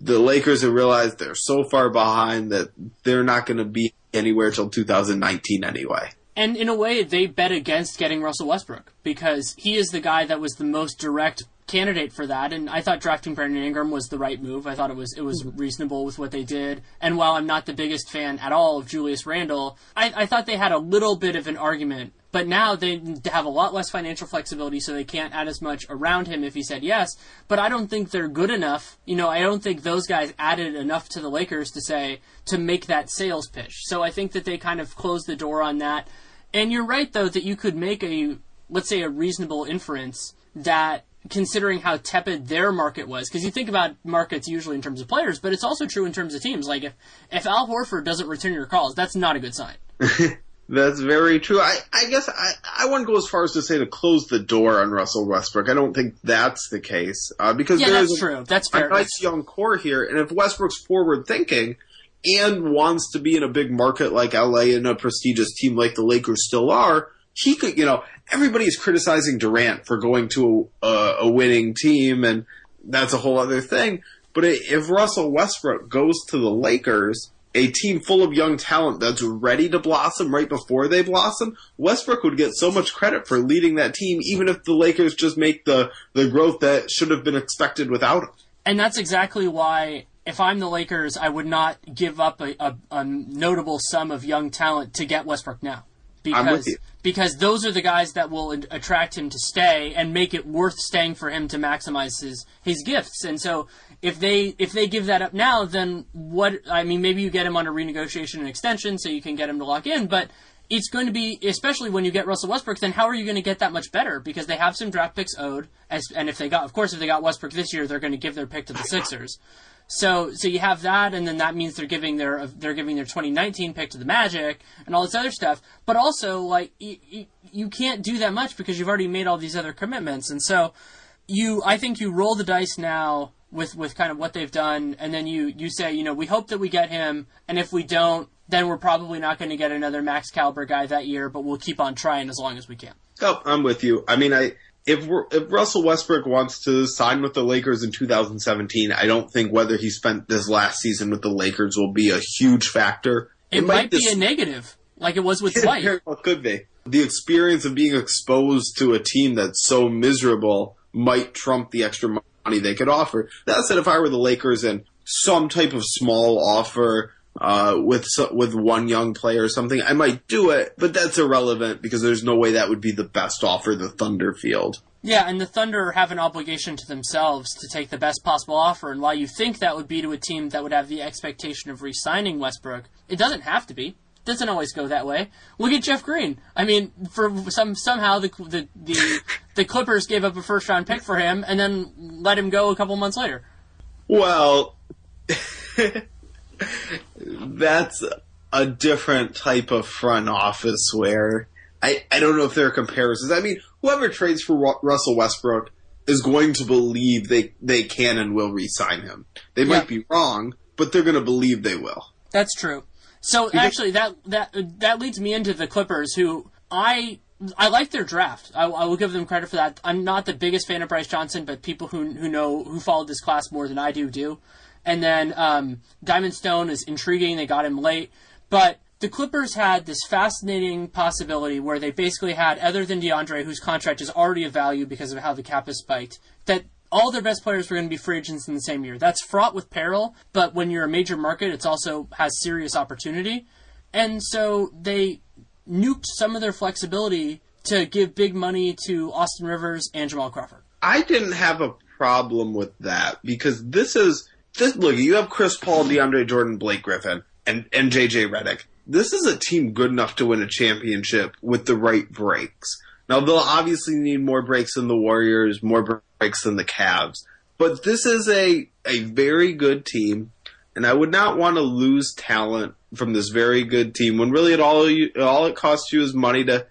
the Lakers have realized they're so far behind that they're not going to be anywhere till 2019 anyway. And in a way, they bet against getting Russell Westbrook because he is the guy that was the most direct candidate for that. And I thought drafting Brandon Ingram was the right move. I thought it was it was reasonable with what they did. And while I'm not the biggest fan at all of Julius Randle, I, I thought they had a little bit of an argument. But now they have a lot less financial flexibility, so they can't add as much around him if he said yes. But I don't think they're good enough. You know, I don't think those guys added enough to the Lakers to say to make that sales pitch. So I think that they kind of closed the door on that. And you're right, though, that you could make a, let's say, a reasonable inference that considering how tepid their market was, because you think about markets usually in terms of players, but it's also true in terms of teams. Like if if Al Horford doesn't return your calls, that's not a good sign. That's very true. I, I guess I, I wouldn't go as far as to say to close the door on Russell Westbrook. I don't think that's the case uh, because Yeah, there that's is a, true. That's a fair. nice young core here, and if Westbrook's forward thinking and wants to be in a big market like LA and a prestigious team like the Lakers still are, he could. You know, everybody's criticizing Durant for going to a, a winning team, and that's a whole other thing. But if Russell Westbrook goes to the Lakers, a team full of young talent that's ready to blossom right before they blossom, Westbrook would get so much credit for leading that team, even if the Lakers just make the, the growth that should have been expected without him. And that's exactly why, if I'm the Lakers, I would not give up a, a, a notable sum of young talent to get Westbrook now. Because, I'm with you. because those are the guys that will attract him to stay and make it worth staying for him to maximize his, his gifts. And so if they if they give that up now, then what? I mean, maybe you get him on a renegotiation and extension so you can get him to lock in, but it's going to be, especially when you get Russell Westbrook, then how are you going to get that much better? Because they have some draft picks owed, as, and if they got, of course, if they got Westbrook this year, they're going to give their pick to the Sixers. So, so you have that, and then that means they're giving their they're giving their 2019 pick to the Magic and all this other stuff. But also, like y- y- you can't do that much because you've already made all these other commitments, and so you I think you roll the dice now with with kind of what they've done, and then you you say, you know, we hope that we get him, and if we don't, then we're probably not going to get another max caliber guy that year, but we'll keep on trying as long as we can. Oh, I'm with you. I mean, I if we're, if Russell Westbrook wants to sign with the Lakers in 2017, I don't think whether he spent this last season with the Lakers will be a huge factor. It, might be dis- a negative, like it was with It Dwight. well could be. The experience of being exposed to a team that's so miserable might trump the extra money they could offer. That said, if I were the Lakers and some type of small offer uh, with with one young player or something, I might do it. But that's irrelevant because there's no way that would be the best offer the Thunder field. Yeah, and the Thunder have an obligation to themselves to take the best possible offer. And while you think that would be to a team that would have the expectation of re-signing Westbrook, it doesn't have to be. It doesn't always go that way. Look at Jeff Green. I mean, for some somehow the the the, the Clippers gave up a first round pick for him and then let him go a couple months later. Well, that's a different type of front office where I, I don't know if there are comparisons. I mean, whoever trades for Russell Westbrook is going to believe they, they can and will re-sign him. They might be wrong, but they're going to believe they will. That's true. So actually, that that that leads me into the Clippers, who I I like their draft. I, I will give them credit for that. I'm not the biggest fan of Brice Johnson, but people who who know who followed this class more than I do do. And then um, Diamond Stone is intriguing. They got him late, but the Clippers had this fascinating possibility where they basically had, other than DeAndre, whose contract is already of value because of how the cap is spiked, that all their best players were going to be free agents in the same year. That's fraught with peril, but when you're a major market, it's also has serious opportunity. And so they nuked some of their flexibility to give big money to Austin Rivers and Jamal Crawford. I didn't have a problem with that because this is this. Look, you have Chris Paul, DeAndre Jordan, Blake Griffin, and and JJ Redick. This is a team good enough to win a championship with the right breaks. Now they'll obviously need more breaks than the Warriors, more breaks than the Cavs, but this is a a very good team, and I would not want to lose talent from this very good team when really it all you, all it costs you is money to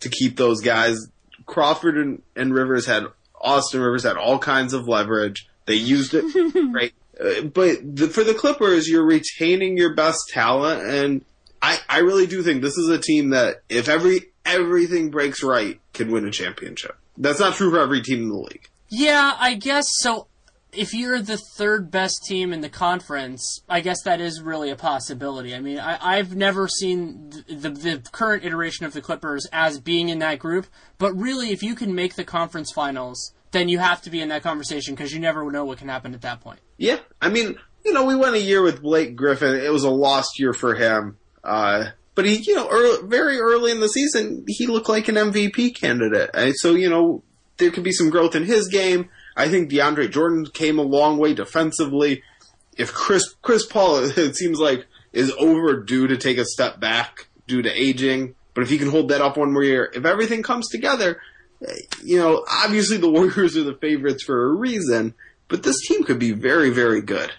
to keep those guys. Crawford and, and Rivers had Austin Rivers had all kinds of leverage. They used it right, Uh, but the, for the Clippers, you're retaining your best talent, and I I really do think this is a team that if every everything breaks right, can win a championship. That's not true for every team in the league. Yeah, I guess so. If you're the third best team in the conference, I guess that is really a possibility. I mean, I, I've never seen the, the the current iteration of the Clippers as being in that group, but really, if you can make the conference finals, then you have to be in that conversation because you never know what can happen at that point. Yeah, I mean, you know, we went a year with Blake Griffin. It was a lost year for him. Uh, but he, you know, early, very early in the season, he looked like an MVP candidate. Uh, so, you know, there could be some growth in his game. I think DeAndre Jordan came a long way defensively. If Chris Chris Paul, it seems like, is overdue to take a step back due to aging, but if he can hold that up one more year, if everything comes together, you know, obviously the Warriors are the favorites for a reason, but this team could be very, very good.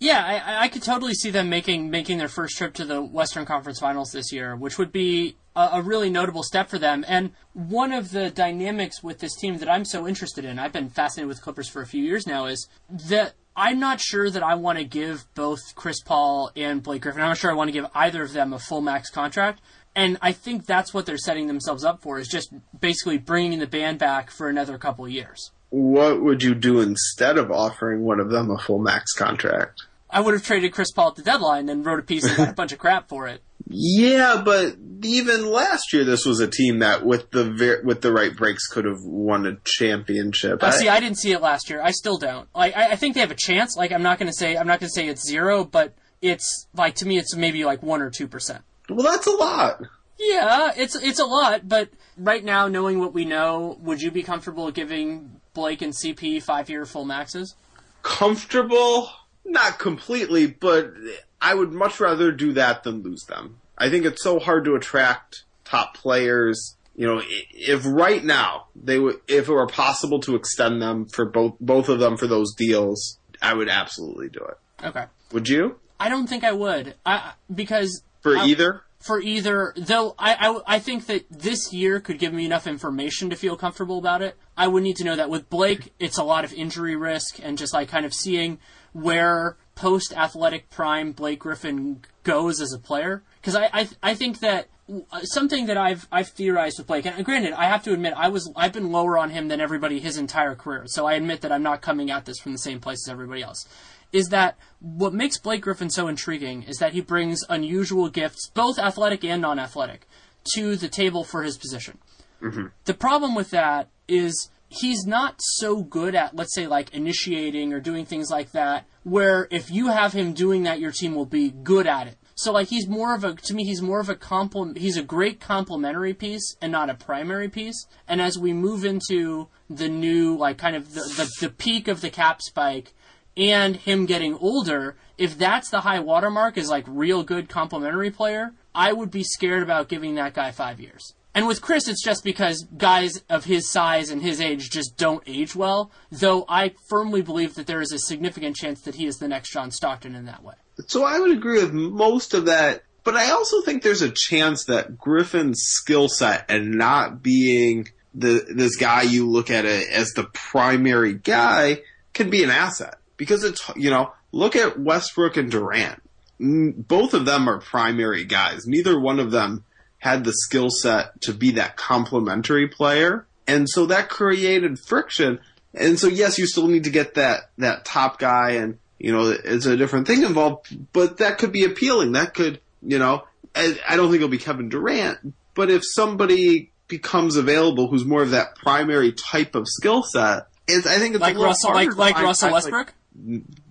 Yeah, I, I could totally see them making making their first trip to the Western Conference Finals this year, which would be a, a, really notable step for them. And one of the dynamics with this team that I'm so interested in, I've been fascinated with Clippers for a few years now, is that I'm not sure that I want to give both Chris Paul and Blake Griffin. I'm not sure I want to give either of them a full max contract. And I think that's what they're setting themselves up for is just basically bringing the band back for another couple years. What would you do instead of offering one of them a full max contract? I would have traded Chris Paul at the deadline and wrote a piece and got a bunch of crap for it. Yeah, but even last year, this was a team that, with the ver- with the right breaks, could have won a championship. Uh, see, I didn't see it last year. I still don't. Like, I, I think they have a chance. Like, I'm not going to say I'm not going to say it's zero, but it's like to me, it's maybe like one or two percent. Well, that's a lot. Yeah, it's it's a lot. But right now, knowing what we know, would you be comfortable giving Blake and CP five year full maxes? Comfortable not completely, but I would much rather do that than lose them. I think it's so hard to attract top players. You know, if right now they would, if it were possible to extend them for both both of them for those deals, I would absolutely do it. Okay. Would you? I don't think I would. I because for I, either for either. Though I, I, I think that this year could give me enough information to feel comfortable about it. I would need to know that with Blake, it's a lot of injury risk and just like kind of seeing where post athletic prime Blake Griffin goes as a player. Because I, I, I think that uh, something that I've I've theorized with Blake, and granted, I have to admit I was I've been lower on him than everybody his entire career, so I admit that I'm not coming at this from the same place as everybody else. Is that what makes Blake Griffin so intriguing? Is that he brings unusual gifts, both athletic and non-athletic, to the table for his position. Mm-hmm. The problem with that is he's not so good at, let's say, like initiating or doing things like that, where if you have him doing that, your team will be good at it. So like he's more of a to me he's more of a complement he's a great complementary piece and not a primary piece. And as we move into the new like kind of the, the, the peak of the cap spike and him getting older, if that's the high watermark is like real good complementary player, I would be scared about giving that guy five years. And with Chris, it's just because guys of his size and his age just don't age well, though I firmly believe that there is a significant chance that he is the next John Stockton in that way. So I would agree with most of that, but I also think there's a chance that Griffin's skill set and not being the this guy you look at as the primary guy can be an asset because it's you know look at Westbrook and Durant. Both of them are primary guys. Neither one of them had the skill set to be that complementary player. And so that created friction. And so yes, you still need to get that, that top guy and, you know, it's a different thing involved, but that could be appealing. That could, you know, I, I don't think it'll be Kevin Durant, but if somebody becomes available who's more of that primary type of skill set, it's, I think it's like Russell, like, like Russell Westbrook? Like,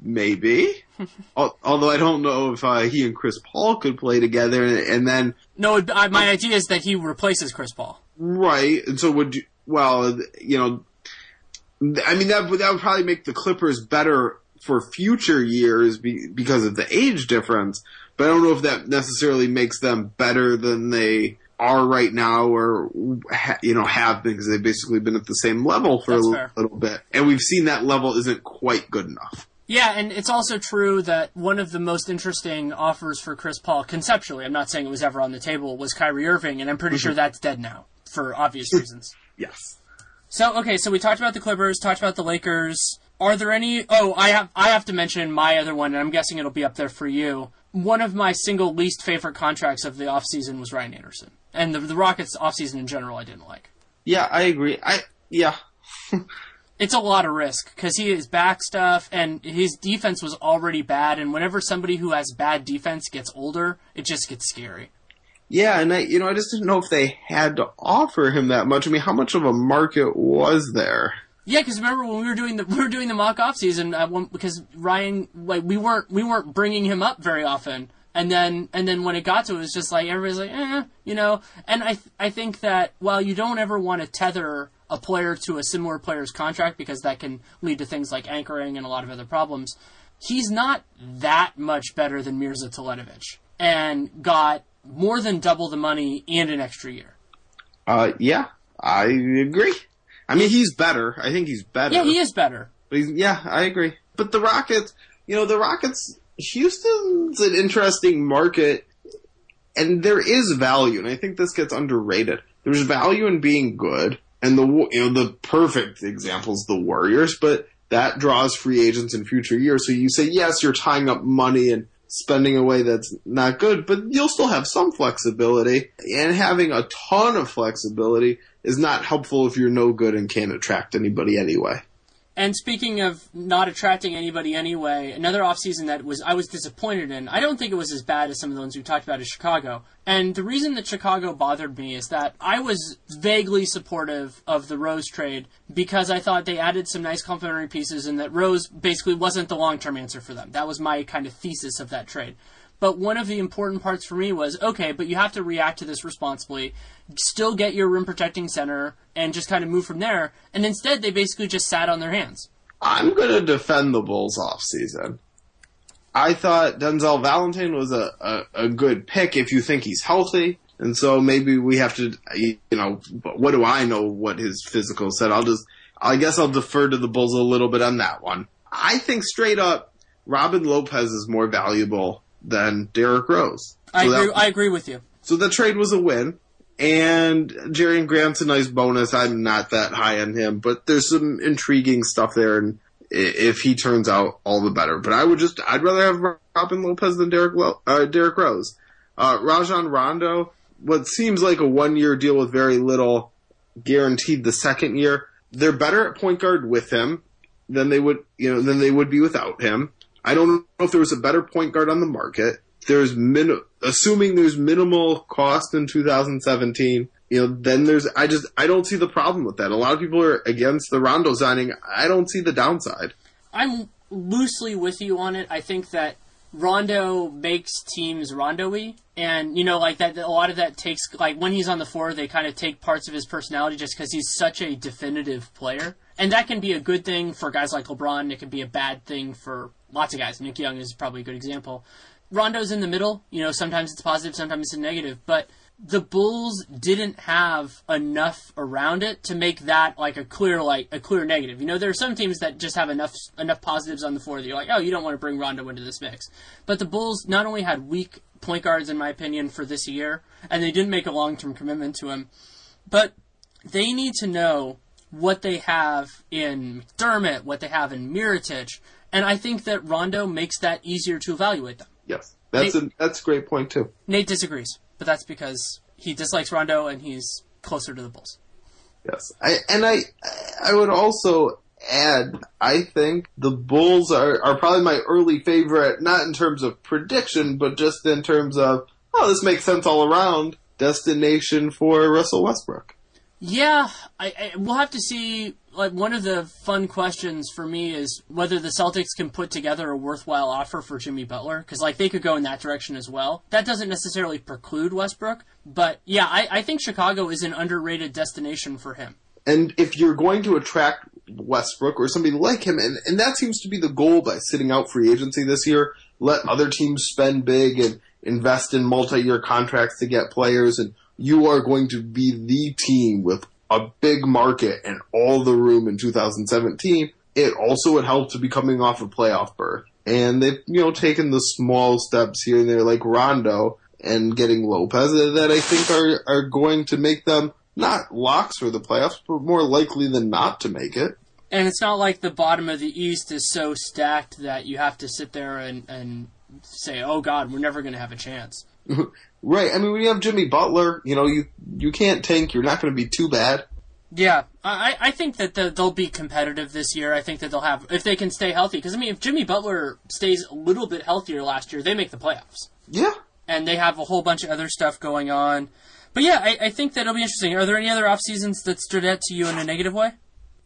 maybe. Although I don't know if uh, he and Chris Paul could play together, and then no, my idea is that he replaces Chris Paul. Right, and so would you? Well, you know, I mean that that would probably make the Clippers better for future years be, because of the age difference. But I don't know if that necessarily makes them better than they are right now, or you know have been because they've basically been at the same level for That's a fair. little bit, and we've seen that level isn't quite good enough. Yeah, and it's also true that one of the most interesting offers for Chris Paul, conceptually, I'm not saying it was ever on the table, was Kyrie Irving, and I'm pretty sure mm-hmm. that's dead now for obvious reasons. yes. So okay, so we talked about the Clippers, talked about the Lakers. Are there any? Oh, I have I have to mention my other one, and I'm guessing it'll be up there for you. One of my single least favorite contracts of the offseason was Ryan Anderson, and the the Rockets offseason in general I didn't like. Yeah, I agree. I yeah. it's a lot of risk because he is back stuff and his defense was already bad. And whenever somebody who has bad defense gets older, it just gets scary. Yeah, and I, you know, I just didn't know if they had to offer him that much. I mean, how much of a market was there? Yeah, because remember when we were doing the we were doing the mock off season uh, because Ryan like we weren't we weren't bringing him up very often, and then and then when it got to it, it was just like everybody's like eh, you know, and I I think that while you don't ever want to tether a player to a similar player's contract because that can lead to things like anchoring and a lot of other problems. He's not that much better than Mirza Teletovic and got more than double the money and an extra year. Uh, yeah. I agree. I mean, he's better. I think he's better. Yeah, he is better. But he's, yeah, I agree. But the Rockets, you know, the Rockets, Houston's an interesting market, and there is value, and I think this gets underrated. There's value in being good, and the you know the perfect example is the Warriors, but that draws free agents in future years. So you say yes, you're tying up money and spending away that's not good, but you'll still have some flexibility, and having a ton of flexibility is not helpful if you're no good and can't attract anybody anyway. And speaking of not attracting anybody anyway, another offseason that was I was disappointed in. I don't think it was as bad as some of the ones we talked about in Chicago. And the reason that Chicago bothered me is that I was vaguely supportive of the Rose trade because I thought they added some nice complementary pieces and that Rose basically wasn't the long-term answer for them. That was my kind of thesis of that trade. But one of the important parts for me was okay, but you have to react to this responsibly, still get your rim protecting center, and just kind of move from there. And instead, they basically just sat on their hands. I'm going to defend the Bulls off season. I thought Denzel Valentine was a, a, a, good pick if you think he's healthy. And so maybe we have to, you know, what do I know what his physical said? I'll just, I guess I'll defer to the Bulls a little bit on that one. I think straight up, Robin Lopez is more valuable than Derrick Rose. So I agree. That, I agree with you. So the trade was a win, and Jerian Grant's a nice bonus. I'm not that high on him, but there's some intriguing stuff there, and if he turns out, all the better. But I would just, I'd rather have Robin Lopez than Derrick uh, Derrick Rose. Uh, Rajon Rondo, what seems like a one year deal with very little guaranteed the second year. They're better at point guard with him than they would, you know, than they would be without him. I don't know if there was a better point guard on the market. There's min, assuming there's minimal cost in 2017. You know, then there's, I just, I don't see the problem with that. A lot of people are against the Rondo signing. I don't see the downside. I'm loosely with you on it. I think that Rondo makes teams Rondo-y, and you know, like that. A lot of that takes like when he's on the floor, they kind of take parts of his personality just because he's such a definitive player, and that can be a good thing for guys like LeBron. It can be a bad thing for lots of guys. Nick Young is probably a good example. Rondo's in the middle. You know, sometimes it's positive, sometimes it's negative. But the Bulls didn't have enough around it to make that like a clear like a clear negative. You know, there are some teams that just have enough enough positives on the floor that you're like, oh, you don't want to bring Rondo into this mix. But the Bulls not only had weak point guards, in my opinion, for this year, and they didn't make a long term commitment to him, but they need to know what they have in McDermott, what they have in Mirotic, and I think that Rondo makes that easier to evaluate them. Yes, that's Nate, a that's a great point too. Nate disagrees, but that's because he dislikes Rondo and he's closer to the Bulls. Yes, I, and I I would also add I think the Bulls are are probably my early favorite, not in terms of prediction, but just in terms of oh this makes sense all around destination for Russell Westbrook. Yeah, I, I, we'll have to see. Like one of the fun questions for me is whether the Celtics can put together a worthwhile offer for Jimmy Butler because like they could go in that direction as well. That doesn't necessarily preclude Westbrook, but yeah, I, I think Chicago is an underrated destination for him. And if you're going to attract Westbrook or somebody like him, and, and that seems to be the goal by sitting out free agency this year, let other teams spend big and invest in multi-year contracts to get players and you are going to be the team with a big market and all the room in 2017, it also would help to be coming off a playoff berth. And they've, you know, taken the small steps here and there like Rondo and getting Lopez uh, that I think are, are going to make them not locks for the playoffs, but more likely than not to make it. And it's not like the bottom of the East is so stacked that you have to sit there and, and say, oh God, we're never going to have a chance. Right. I mean, when you have Jimmy Butler, you know, you you can't tank. You're not going to be too bad. Yeah, I, I think that the, they'll be competitive this year. I think that they'll have if they can stay healthy. Because I mean, if Jimmy Butler stays a little bit healthier last year, they make the playoffs. Yeah. And they have a whole bunch of other stuff going on. But yeah, I, I think that it'll be interesting. Are there any other off seasons that stood out to you in a negative way?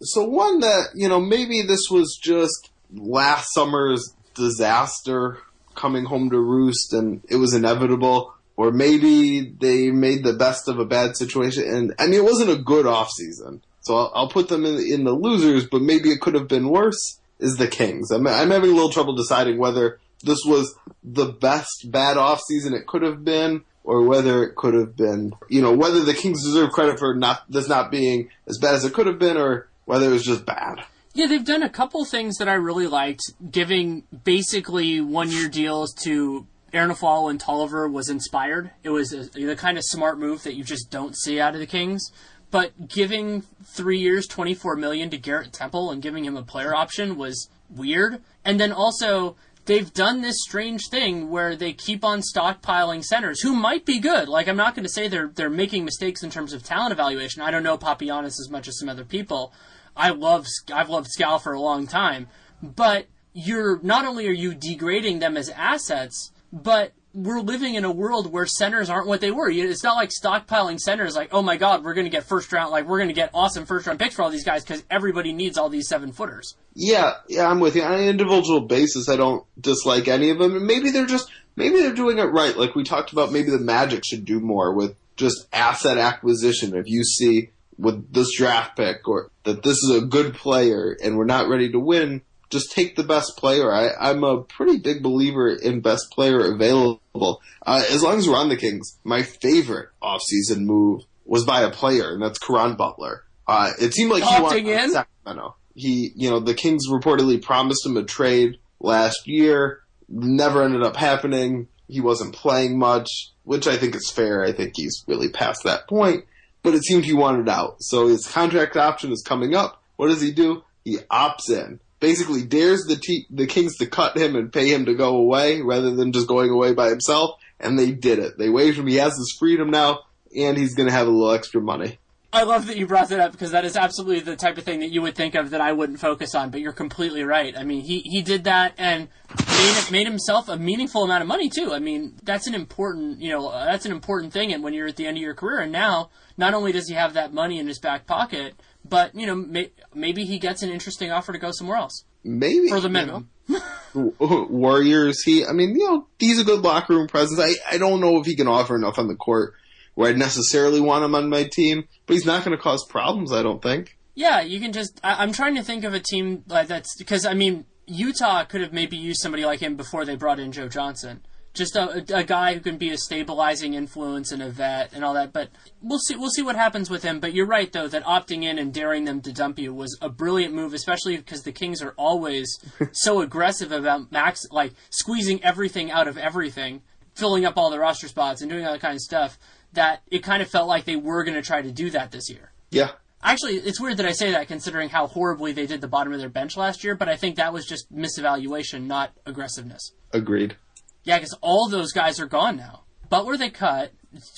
So one that you know maybe this was just last summer's disaster coming home to roost, and it was inevitable or maybe they made the best of a bad situation. And I mean, it wasn't a good off season, so I'll, I'll put them in, in, the losers. But maybe it could have been worse. Is the Kings? I'm, I'm having a little trouble deciding whether this was the best bad off season it could have been, or whether it could have been, you know, whether the Kings deserve credit for not this not being as bad as it could have been, or whether it was just bad. Yeah, they've done a couple things that I really liked, giving basically one-year deals to Aaron and Tolliver was inspired. It was the kind of smart move that you just don't see out of the Kings. But giving three years, twenty-four million to Garrett Temple and giving him a player option was weird. And then also they've done this strange thing where they keep on stockpiling centers who might be good. Like I'm not going to say they're they're making mistakes in terms of talent evaluation. I don't know Papagiannis as much as some other people. I love I've loved Skal for a long time, but you're not only are you degrading them as assets, but we're living in a world where centers aren't what they were. It's not like stockpiling centers like, oh my god, we're going to get first round, like we're going to get awesome first round picks for all these guys because everybody needs all these seven footers. Yeah, yeah, I'm with you. On an individual basis, I don't dislike any of them. Maybe they're just, maybe they're doing it right. Like we talked about, maybe the Magic should do more with just asset acquisition. If you see with this draft pick or that this is a good player and we're not ready to win, just take the best player. I, am a pretty big believer in best player available. Uh, as long as we're on the Kings, my favorite offseason move was by a player, and that's Caron Butler. Uh, it seemed like he wanted Sacramento. He, you know, the Kings reportedly promised him a trade last year. Never ended up happening. He wasn't playing much, which I think is fair. I think he's really past that point. But it seemed he wanted out. So his contract option is coming up. What does he do? He opts in basically dares the te- the Kings to cut him and pay him to go away rather than just going away by himself. And they did it. They waived him. He has his freedom now, and he's going to have a little extra money. I love that you brought that up because that is absolutely the type of thing that you would think of that I wouldn't focus on. But you're completely right. I mean, he, he did that and made, made himself a meaningful amount of money too. I mean, that's an important you know that's an important thing. And when you're at the end of your career, and now not only does he have that money in his back pocket, but you know, may, maybe he gets an interesting offer to go somewhere else. Maybe for the minimum. Warriors, he, I mean, you know, he's a good locker room presence. I, I don't know if he can offer enough on the court where I'd necessarily want him on my team, but he's not going to cause problems, I don't think. Yeah, you can just. I, am trying to think of a team like that's because I mean Utah could have maybe used somebody like him before they brought in Joe Johnson just a, a guy who can be a stabilizing influence and a vet and all that. But we'll see we'll see what happens with him. But you're right though that opting in and daring them to dump you was a brilliant move, especially because the Kings are always so aggressive about max like squeezing everything out of everything, filling up all the roster spots and doing all that kind of stuff. That it kind of felt like they were going to try to do that this year. Yeah. Actually, it's weird that I say that considering how horribly they did the bottom of their bench last year, but I think that was just misevaluation, not aggressiveness. Agreed. Yeah, because all those guys are gone now. Butler they cut.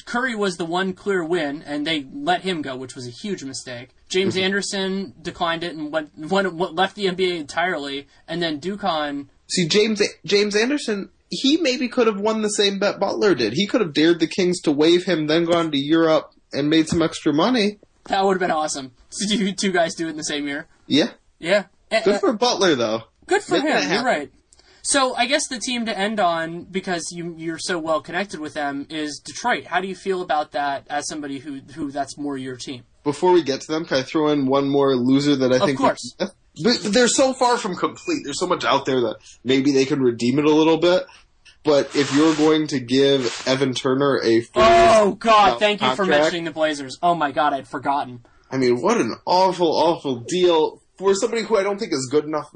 Curry was the one clear win, and they let him go, which was a huge mistake. James mm-hmm. Anderson declined it and went, went, left the NBA entirely, and then Dukan. See, James James Anderson, he maybe could have won the same bet Butler did. He could have dared the Kings to waive him, then gone to Europe and made some extra money. That would have been awesome. Did you two guys do it in the same year? Yeah. Yeah. Eh, Good eh. for Butler, though. Good for Make him. You're right. So I guess the team to end on, because you, you're so well connected with them, is Detroit. How do you feel about that as somebody who who that's more your team? Before we get to them, can I throw in one more loser that I of think? Of course. But they're so far from complete. There's so much out there that maybe they can redeem it a little bit. But if you're going to give Evan Turner a oh god, uh, thank you for mentioning the Blazers. Oh my god, I'd forgotten. I mean, what an awful, awful deal for somebody who I don't think is good enough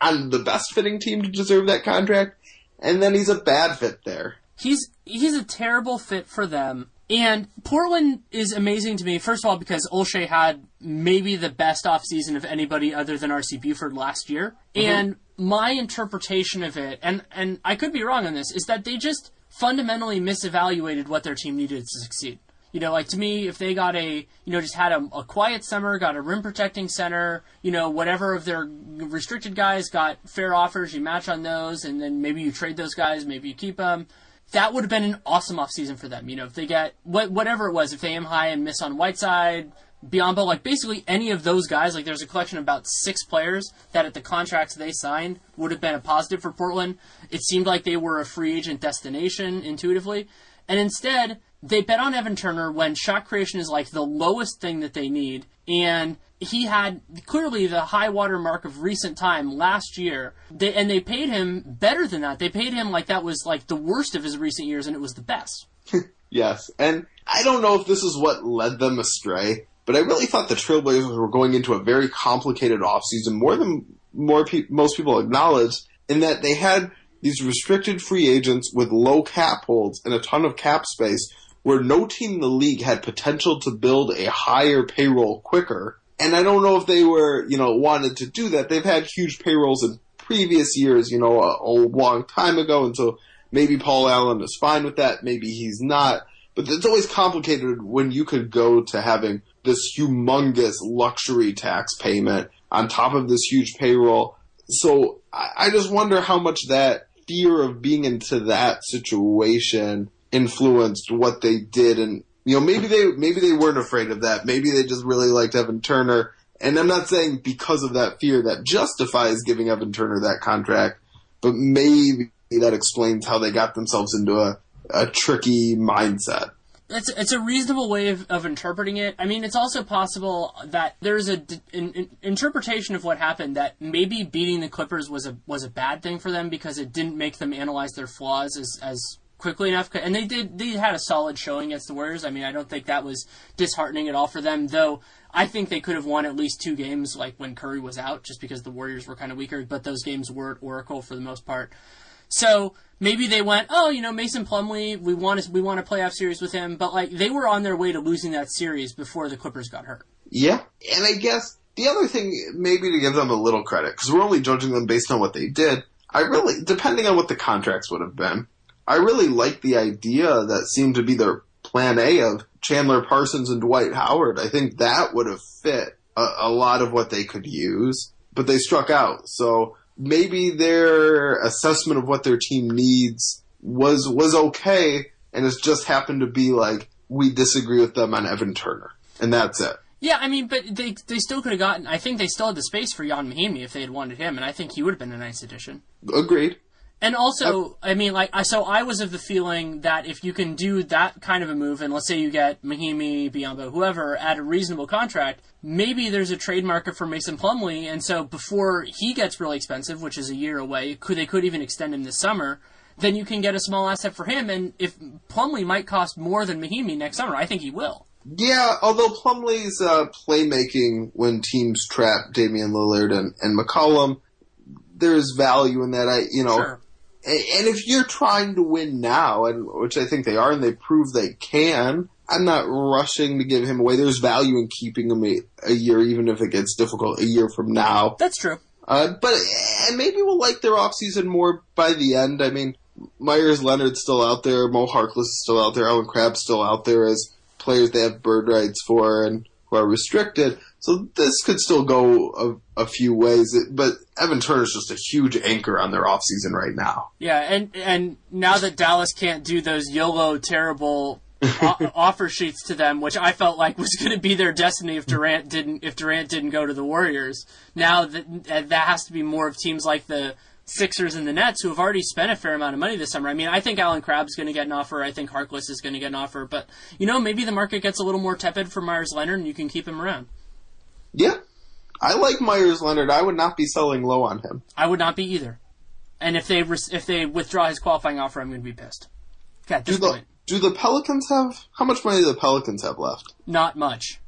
on the best fitting team to deserve that contract, and then he's a bad fit there. He's he's a terrible fit for them. And Portland is amazing to me, first of all, because Olshey had maybe the best offseason of anybody other than RC Buford last year. Mm-hmm. And my interpretation of it, and, and I could be wrong on this, is that they just fundamentally misevaluated what their team needed to succeed. You know, like to me, if they got a, you know, just had a, a quiet summer, got a rim protecting center, you know, whatever of their restricted guys got fair offers, you match on those, and then maybe you trade those guys, maybe you keep them. That would have been an awesome offseason for them. You know, if they get what, whatever it was, if they aim high and miss on Whiteside, Biyombo, like basically any of those guys, like there's a collection of about six players that at the contracts they signed would have been a positive for Portland. It seemed like they were a free agent destination intuitively. And instead, they bet on Evan Turner when shot creation is like the lowest thing that they need. And he had clearly the high water mark of recent time last year. They, and they paid him better than that. They paid him like that was like the worst of his recent years and it was the best. Yes, and I don't know if this is what led them astray, but I really thought the Trailblazers were going into a very complicated offseason, more than more pe- most people acknowledge, in that they had these restricted free agents with low cap holds and a ton of cap space, where no team in the league had potential to build a higher payroll quicker. And I don't know if they were, you know, wanted to do that. They've had huge payrolls in previous years, you know, a, a long time ago, and so maybe Paul Allen is fine with that, maybe he's not. But it's always complicated when you could go to having this humongous luxury tax payment on top of this huge payroll. So I, I just wonder how much that fear of being into that situation influenced what they did. And you know maybe they maybe they weren't afraid of that. Maybe they just really liked Evan Turner. And I'm not saying because of that fear that justifies giving Evan Turner that contract but maybe that explains how they got themselves into a, a tricky mindset. It's it's a reasonable way of, of interpreting it. I mean, it's also possible that there's a an, an interpretation of what happened that maybe beating the Clippers was a was a bad thing for them because it didn't make them analyze their flaws as as quickly enough. And they did they had a solid showing against the Warriors. I mean, I don't think that was disheartening at all for them, though. I think they could have won at least two games, like when Curry was out, just because the Warriors were kind of weaker. But those games were at Oracle for the most part. So maybe they went, oh, you know, Mason Plumlee, we want to we want a playoff series with him, but like they were on their way to losing that series before the Clippers got hurt. Yeah, and I guess the other thing, maybe to give them a little credit, because we're only judging them based on what they did. I really, depending on what the contracts would have been, I really like the idea that seemed to be their plan A of Chandler Parsons and Dwight Howard. I think that would have fit a, a lot of what they could use, but they struck out. So maybe their assessment of what their team needs was was okay, and it's just happened to be like we disagree with them on Evan Turner, and that's it. Yeah, I mean, but they they still could have gotten. I think they still had the space for Ian Mahinmi if they had wanted him, and I think he would have been a nice addition. Agreed. And also, I mean, like, I so I was of the feeling that if you can do that kind of a move, and let's say you get Mahinmi, Biyombo, whoever, at a reasonable contract, maybe there's a trade market for Mason Plumlee, and so before he gets really expensive, which is a year away, could they could even extend him this summer, then you can get a small asset for him, and if Plumlee might cost more than Mahinmi next summer, I think he will. Yeah, although Plumlee's uh, playmaking when teams trap Damian Lillard and, and McCollum, there's value in that. I, you know, Sure. And if you're trying to win now, and which I think they are, and they prove they can, I'm not rushing to give him away. There's value in keeping him a, a year, even if it gets difficult a year from now. That's true. Uh, but and maybe we'll like their offseason more by the end. I mean, Meyers Leonard's still out there, Mo Harkless is still out there, Allen Crabbe's still out there as players they have bird rights for and who are restricted. So this could still go a, a few ways. But Evan Turner's just a huge anchor on their offseason right now. Yeah, and and now that Dallas can't do those YOLO terrible o- offer sheets to them, which I felt like was going to be their destiny if Durant didn't if Durant didn't go to the Warriors. Now that that has to be more of teams like the Sixers and the Nets who have already spent a fair amount of money this summer. I mean, I think Allen Crabbe's going to get an offer. I think Harkless is going to get an offer. But you know, maybe the market gets a little more tepid for Meyers Leonard, and you can keep him around. Yeah. I like Meyers Leonard. I would not be selling low on him. I would not be either. And if they res- if they withdraw his qualifying offer, I'm going to be pissed. Okay, at Do the, point, do the Pelicans have, how much money do the Pelicans have left? not much.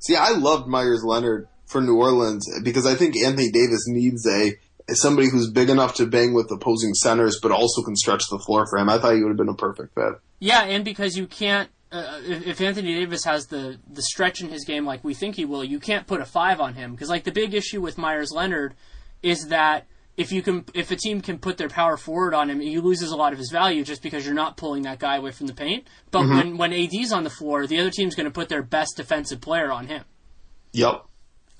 See, I loved Meyers Leonard for New Orleans because I think Anthony Davis needs a somebody who's big enough to bang with opposing centers, but also can stretch the floor for him. I thought he would have been a perfect fit. Yeah, and because you can't, uh, if, if Anthony Davis has the the stretch in his game like we think he will, you can't put a five on him because like the big issue with Meyers Leonard is that if you can, if a team can put their power forward on him, he loses a lot of his value just because you're not pulling that guy away from the paint. But when when AD's on the floor, the other team's going to put their best defensive player on him. Yep.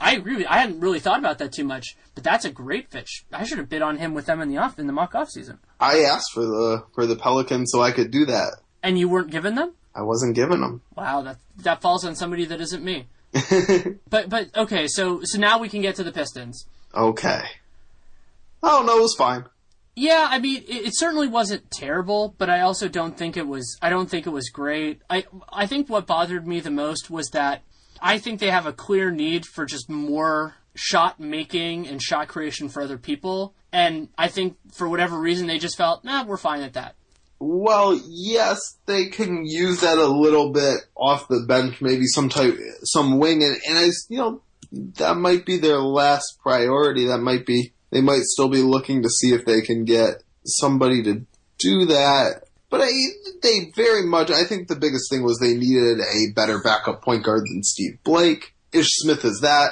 I agree with. I hadn't really thought about that too much, but that's a great pitch. I should have bid on him with them in the off in the mock off season. I asked for the for the Pelicans so I could do that. And you weren't given them? I wasn't giving them. Wow, that that falls on somebody that isn't me. But but okay, so so now we can get to the Pistons. okay. Oh no, it was fine. Yeah, I mean, it, it certainly wasn't terrible, but I also don't think it was. I don't think it was great. I I think what bothered me the most was that I think they have a clear need for just more shot making and shot creation for other people, and I think for whatever reason they just felt, nah, we're fine at that. Well, yes, they can use that a little bit off the bench, maybe some type, some wing, and, and I, you know, that might be their last priority. That might be, they might still be looking to see if they can get somebody to do that. But I, they very much, I think the biggest thing was they needed a better backup point guard than Steve Blake. Ish Smith is that.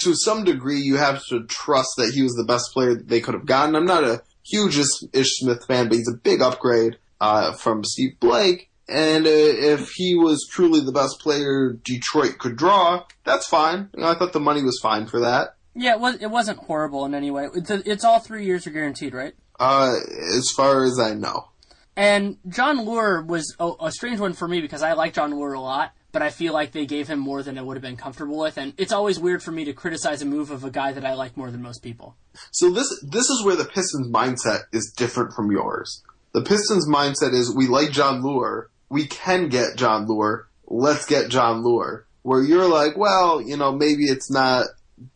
To some degree, you have to trust that he was the best player they could have gotten. I'm not a huge Ish Smith fan, but he's a big upgrade uh, from Steve Blake. And uh, if he was truly the best player Detroit could draw, that's fine. You know, I thought the money was fine for that. Yeah, it was. It wasn't horrible in any way. It's, it's all three years are guaranteed, right? Uh, as far as I know. And John Leuer was a, a, strange one for me because I like John Leuer a lot, but I feel like they gave him more than I would have been comfortable with, and it's always weird for me to criticize a move of a guy that I like more than most people. So this this is where the Pistons mindset is different from yours. The Pistons mindset is we like John Leuer, we can get John Leuer, let's get John Leuer. Where you're like, well, you know, maybe it's not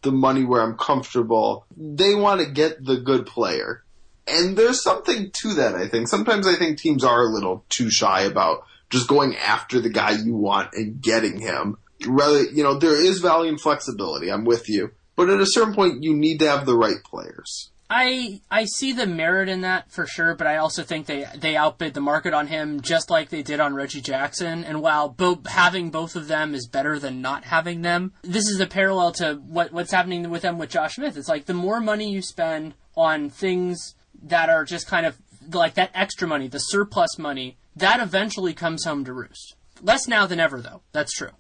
the money where I'm comfortable. They want to get the good player. And there's something to that, I think. Sometimes I think teams are a little too shy about just going after the guy you want and getting him. Rather, you know, there is value in flexibility. I'm with you. But at a certain point, you need to have the right players. I I see the merit in that for sure, but I also think they they outbid the market on him just like they did on Reggie Jackson. And while bo- having both of them is better than not having them, this is a parallel to what what's happening with them with Josh Smith. It's like the more money you spend on things that are just kind of like that extra money, the surplus money, that eventually comes home to roost. Less now than ever, though. That's true.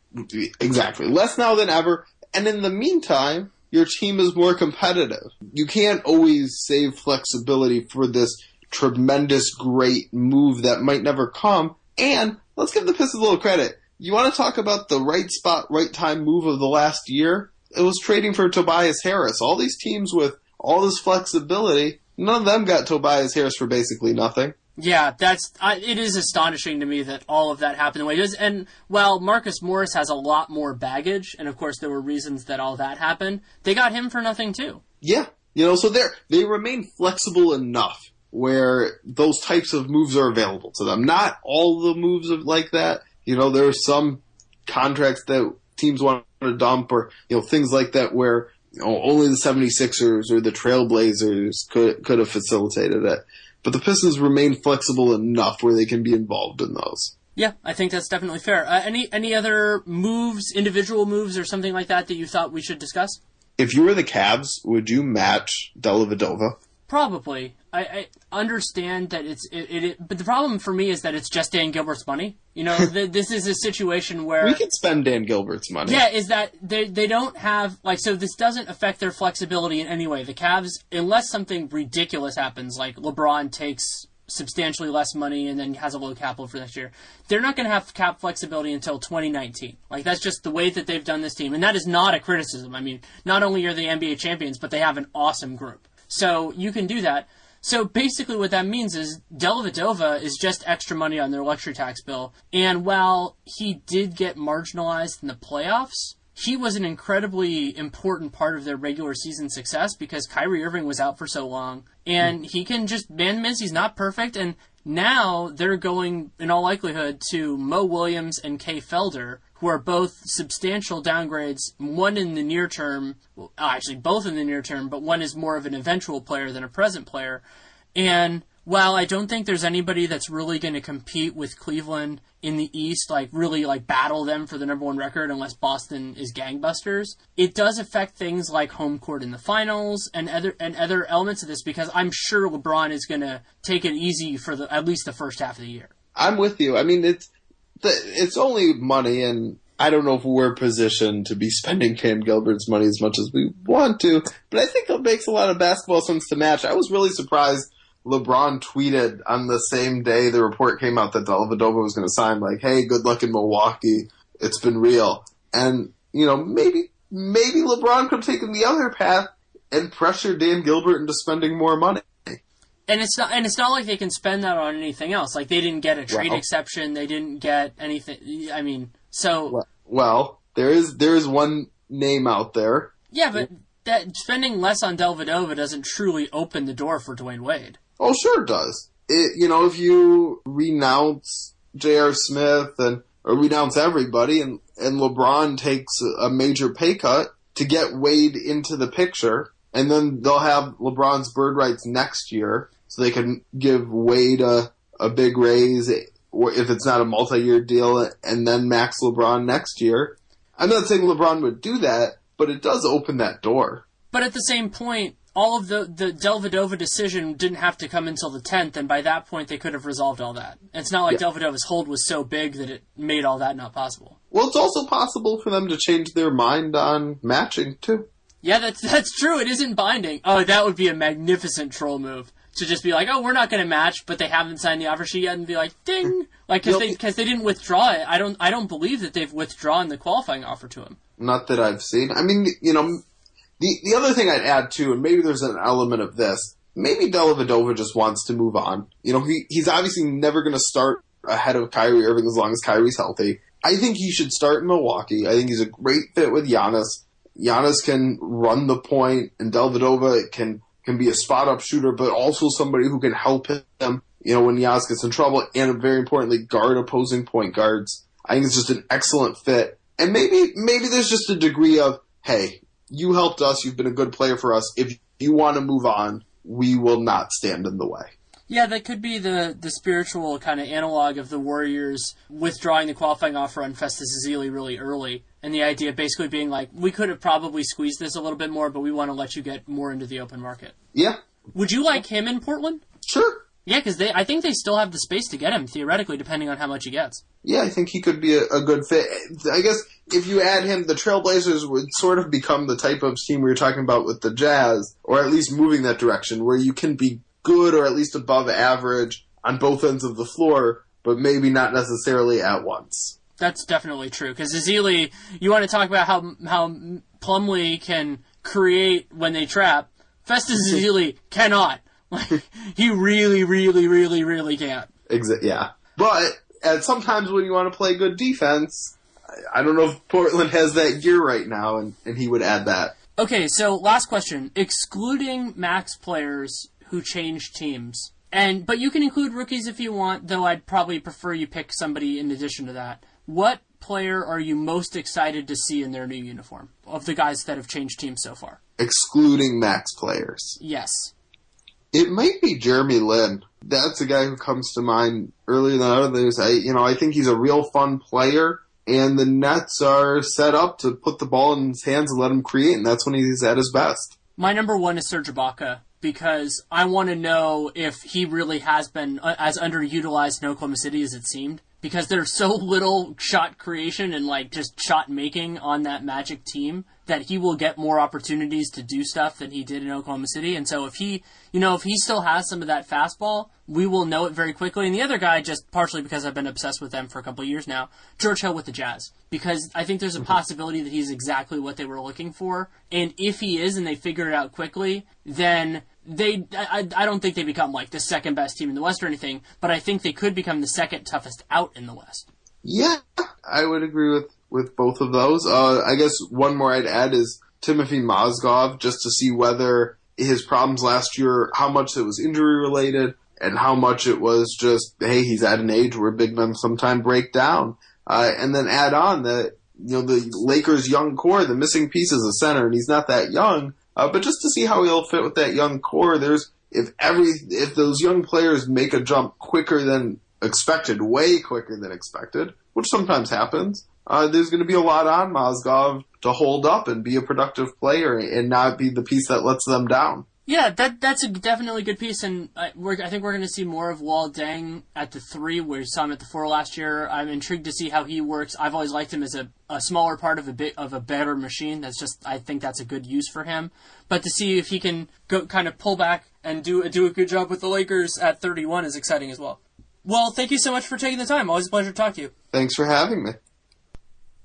Exactly. Less now than ever. And in the meantime, your team is more competitive. You can't always save flexibility for this tremendous, great move that might never come. And let's give the Pistons a little credit. You want to talk about the right spot, right time move of the last year? It was trading for Tobias Harris. All these teams with all this flexibility None of them got Tobias Harris for basically nothing. Yeah, that's uh, it is astonishing to me that all of that happened the way it is. And while Marcus Morris has a lot more baggage, and of course there were reasons that all that happened, they got him for nothing too. Yeah, you know, so they they remain flexible enough where those types of moves are available to them. Not all the moves of like that. You know, there are some contracts that teams want to dump, or you know, things like that where only the 76ers or the Trailblazers could could have facilitated it. But the Pistons remain flexible enough where they can be involved in those. Yeah, I think that's definitely fair. Uh, any any other moves, individual moves, or something like that that you thought we should discuss? If you were the Cavs, would you match Dellavedova? Probably. I, I understand that it's it, it, it, but the problem for me is that it's just Dan Gilbert's money. You know, the, this is a situation where we can spend Dan Gilbert's money. Yeah, is that they they don't have like so this doesn't affect their flexibility in any way. The Cavs, unless something ridiculous happens, like LeBron takes substantially less money and then has a low capital for next year. They're not going to have cap flexibility until 2019. Like that's just the way that they've done this team, and that is not a criticism. I mean, not only are they NBA champions, but they have an awesome group. So you can do that. So basically, what that means is Dellavedova is just extra money on their luxury tax bill. And while he did get marginalized in the playoffs, he was an incredibly important part of their regular season success because Kyrie Irving was out for so long. And hmm. he can just, man, miss, he's not perfect. And now they're going, in all likelihood, to Mo Williams and Kay Felder, who are both substantial downgrades, one in the near term, well, actually both in the near term, but one is more of an eventual player than a present player. And while I don't think there's anybody that's really going to compete with Cleveland in the East, like really like battle them for the number one record unless Boston is gangbusters, it does affect things like home court in the finals and other and other elements of this because I'm sure LeBron is going to take it easy for the at least the first half of the year. I'm with you. I mean, it's it's only money, and I don't know if we're positioned to be spending Cam Gilbert's money as much as we want to, but I think it makes a lot of basketball sense to match. I was really surprised LeBron tweeted on the same day the report came out that Dellavedova was going to sign, like, "Hey, good luck in Milwaukee. It's been real." And you know, maybe maybe LeBron could have taken the other path and pressure Dan Gilbert into spending more money. And it's not, and it's not like they can spend that on anything else. Like they didn't get a trade well, exception, they didn't get anything. I mean, so well, well, there is there is one name out there. Yeah, but that spending less on Dellavedova doesn't truly open the door for Dwyane Wade. Oh, sure it does. it, you know, if you renounce J.R. Smith and or renounce everybody, and and LeBron takes a major pay cut to get Wade into the picture, and then they'll have LeBron's bird rights next year, so they can give Wade a a big raise if it's not a multi-year deal, and then max LeBron next year. I'm not saying LeBron would do that, but it does open that door. But at the same point, all of the the Dellavedova decision didn't have to come until the tenth, and by that point they could have resolved all that. It's not like yeah. Dellavedova's hold was so big that it made all that not possible. Well, it's also possible for them to change their mind on matching too. Yeah, that's that's true. It isn't binding. Oh, that would be a magnificent troll move to just be like, oh, we're not going to match, but they haven't signed the offer sheet yet, and be like, ding, like because they because they didn't withdraw it. I don't I don't believe that they've withdrawn the qualifying offer to him. Not that I've seen. I mean, you know, the the other thing I'd add too, and maybe there's an element of this. Maybe Dellavedova just wants to move on. You know, he he's obviously never going to start ahead of Kyrie Irving as long as Kyrie's healthy. I think he should start in Milwaukee. I think he's a great fit with Giannis. Giannis can run the point, and Dellavedova can can be a spot up shooter, but also somebody who can help him. You know, when Giannis gets in trouble, and very importantly, guard opposing point guards. I think it's just an excellent fit. And maybe maybe there's just a degree of hey, you helped us. You've been a good player for us. If you want to move on, we will not stand in the way. Yeah, that could be the, the spiritual kind of analog of the Warriors withdrawing the qualifying offer on Festus Ezeli really early. And the idea basically being like, we could have probably squeezed this a little bit more, but we want to let you get more into the open market. Yeah. Would you like him in Portland? Sure. Yeah, because they I think they still have the space to get him theoretically, depending on how much he gets. Yeah, I think he could be a, a, good fit. I guess if you add him, the Trailblazers would sort of become the type of team we were talking about with the Jazz, or at least moving that direction, where you can be good or at least above average on both ends of the floor, but maybe not necessarily at once. That's definitely true. Because Ezeli, you want to talk about how how Plumlee can create when they trap. Festus Ezeli cannot. Like he really, really, really, really can't. Exa- yeah, but and sometimes when you want to play good defense, I don't know if Portland has that gear right now, and, and he would add that. Okay, so last question. Excluding max players who change teams, and but you can include rookies if you want, though I'd probably prefer you pick somebody in addition to that. What player are you most excited to see in their new uniform of the guys that have changed teams so far? Excluding max players. Yes. It might be Jeremy Lin. That's a guy who comes to mind earlier than others. I, you know, I think he's a real fun player, and the Nets are set up to put the ball in his hands and let him create, and that's when he's at his best. My number one is Serge Ibaka because I want to know if he really has been uh, as underutilized in Oklahoma City as it seemed. Because there's so little shot creation and like just shot making on that Magic team that he will get more opportunities to do stuff than he did in Oklahoma City. And so if he, you know, if he still has some of that fastball, we will know it very quickly. And the other guy, just partially because I've been obsessed with them for a couple of years now, George Hill with the Jazz, because I think there's a mm-hmm. possibility that he's exactly what they were looking for. And if he is, and they figure it out quickly, then they, I, I don't think they become like the second best team in the West or anything, but I think they could become the second toughest out in the West. Yeah, I would agree with with both of those. Uh, I guess one more I'd add is Timofey Mozgov, just to see whether his problems last year, how much it was injury related, and how much it was just, hey, he's at an age where big men sometimes break down. Uh, and then add on that, you know, the Lakers' young core, the missing piece is a center, and he's not that young. Uh, but just to see how he'll fit with that young core, there's if every if those young players make a jump quicker than expected, way quicker than expected, which sometimes happens, uh, there's going to be a lot on Mozgov to hold up and be a productive player and not be the piece that lets them down. Yeah, that that's a definitely good piece, and I, I think we're going to see more of Luol Deng at the three. We saw him at the four last year. I'm intrigued to see how he works. I've always liked him as a, a smaller part of a bit of a better machine. That's just I think that's a good use for him. But to see if he can go kind of pull back and do do a good job with the Lakers at 31 is exciting as well. Well, thank you so much for taking the time. Always a pleasure to talk to you. Thanks for having me.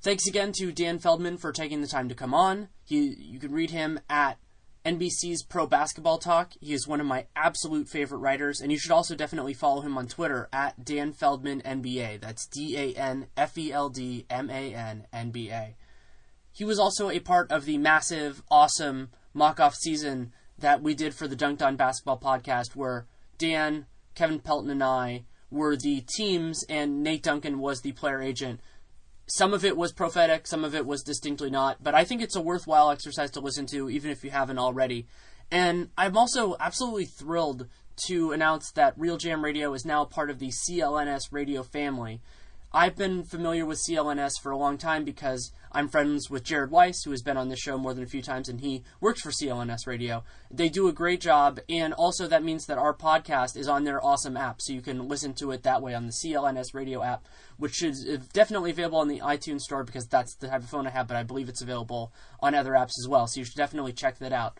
Thanks again to Dan Feldman for taking the time to come on. He, you can read him at NBC's Pro Basketball Talk. He is one of my absolute favorite writers, and you should also definitely follow him on Twitter at Dan Feldman NBA. That's D A N F E L D M A N N B A. He was also a part of the massive, awesome mock off season that we did for the Dunc'd On Basketball podcast, where Dan Kevin Pelton and I were the teams, and Nate Duncan was the player agent. Some of it was prophetic, some of it was distinctly not, but I think it's a worthwhile exercise to listen to, even if you haven't already. And I'm also absolutely thrilled to announce that RealGM Radio is now part of the CLNS radio family. I've been familiar with CLNS for a long time because I'm friends with Jared Weiss, who has been on this show more than a few times, and he works for CLNS Radio. They do a great job, and also that means that our podcast is on their awesome app, so you can listen to it that way on the CLNS Radio app, which is uh, definitely available on the iTunes Store because that's the type of phone I have, but I believe it's available on other apps as well, so you should definitely check that out.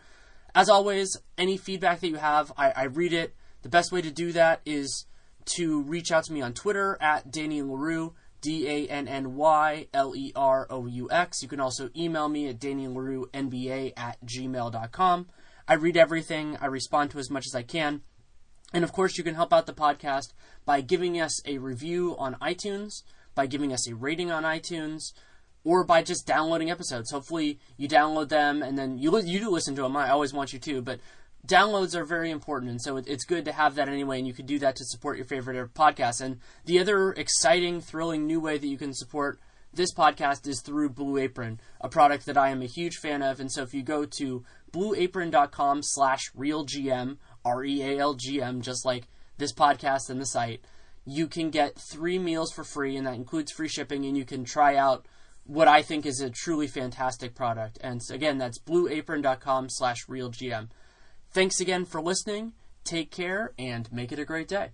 As always, any feedback that you have, I, I read it. The best way to do that is to reach out to me on Twitter at Danny Leroux, D A N N Y L E R O U X. You can also email me at DannyLerouxNBA at gmail.com. I read everything, I respond to as much as I can. And of course, you can help out the podcast by giving us a review on iTunes, by giving us a rating on iTunes, or by just downloading episodes. Hopefully, you download them and then you you do listen to them. I always want you to, but downloads are very important, and so it's good to have that anyway. And you can do that to support your favorite podcast. And the other exciting, thrilling new way that you can support this podcast is through Blue Apron, a product that I am a huge fan of. And so if you go to blueapron.com slash realgm, R-E-A-L-G-M, just like this podcast and the site, you can get three meals for free, and that includes free shipping, and you can try out what I think is a truly fantastic product. And again, that's blueapron.com slash realgm. Thanks again for listening. Take care and make it a great day.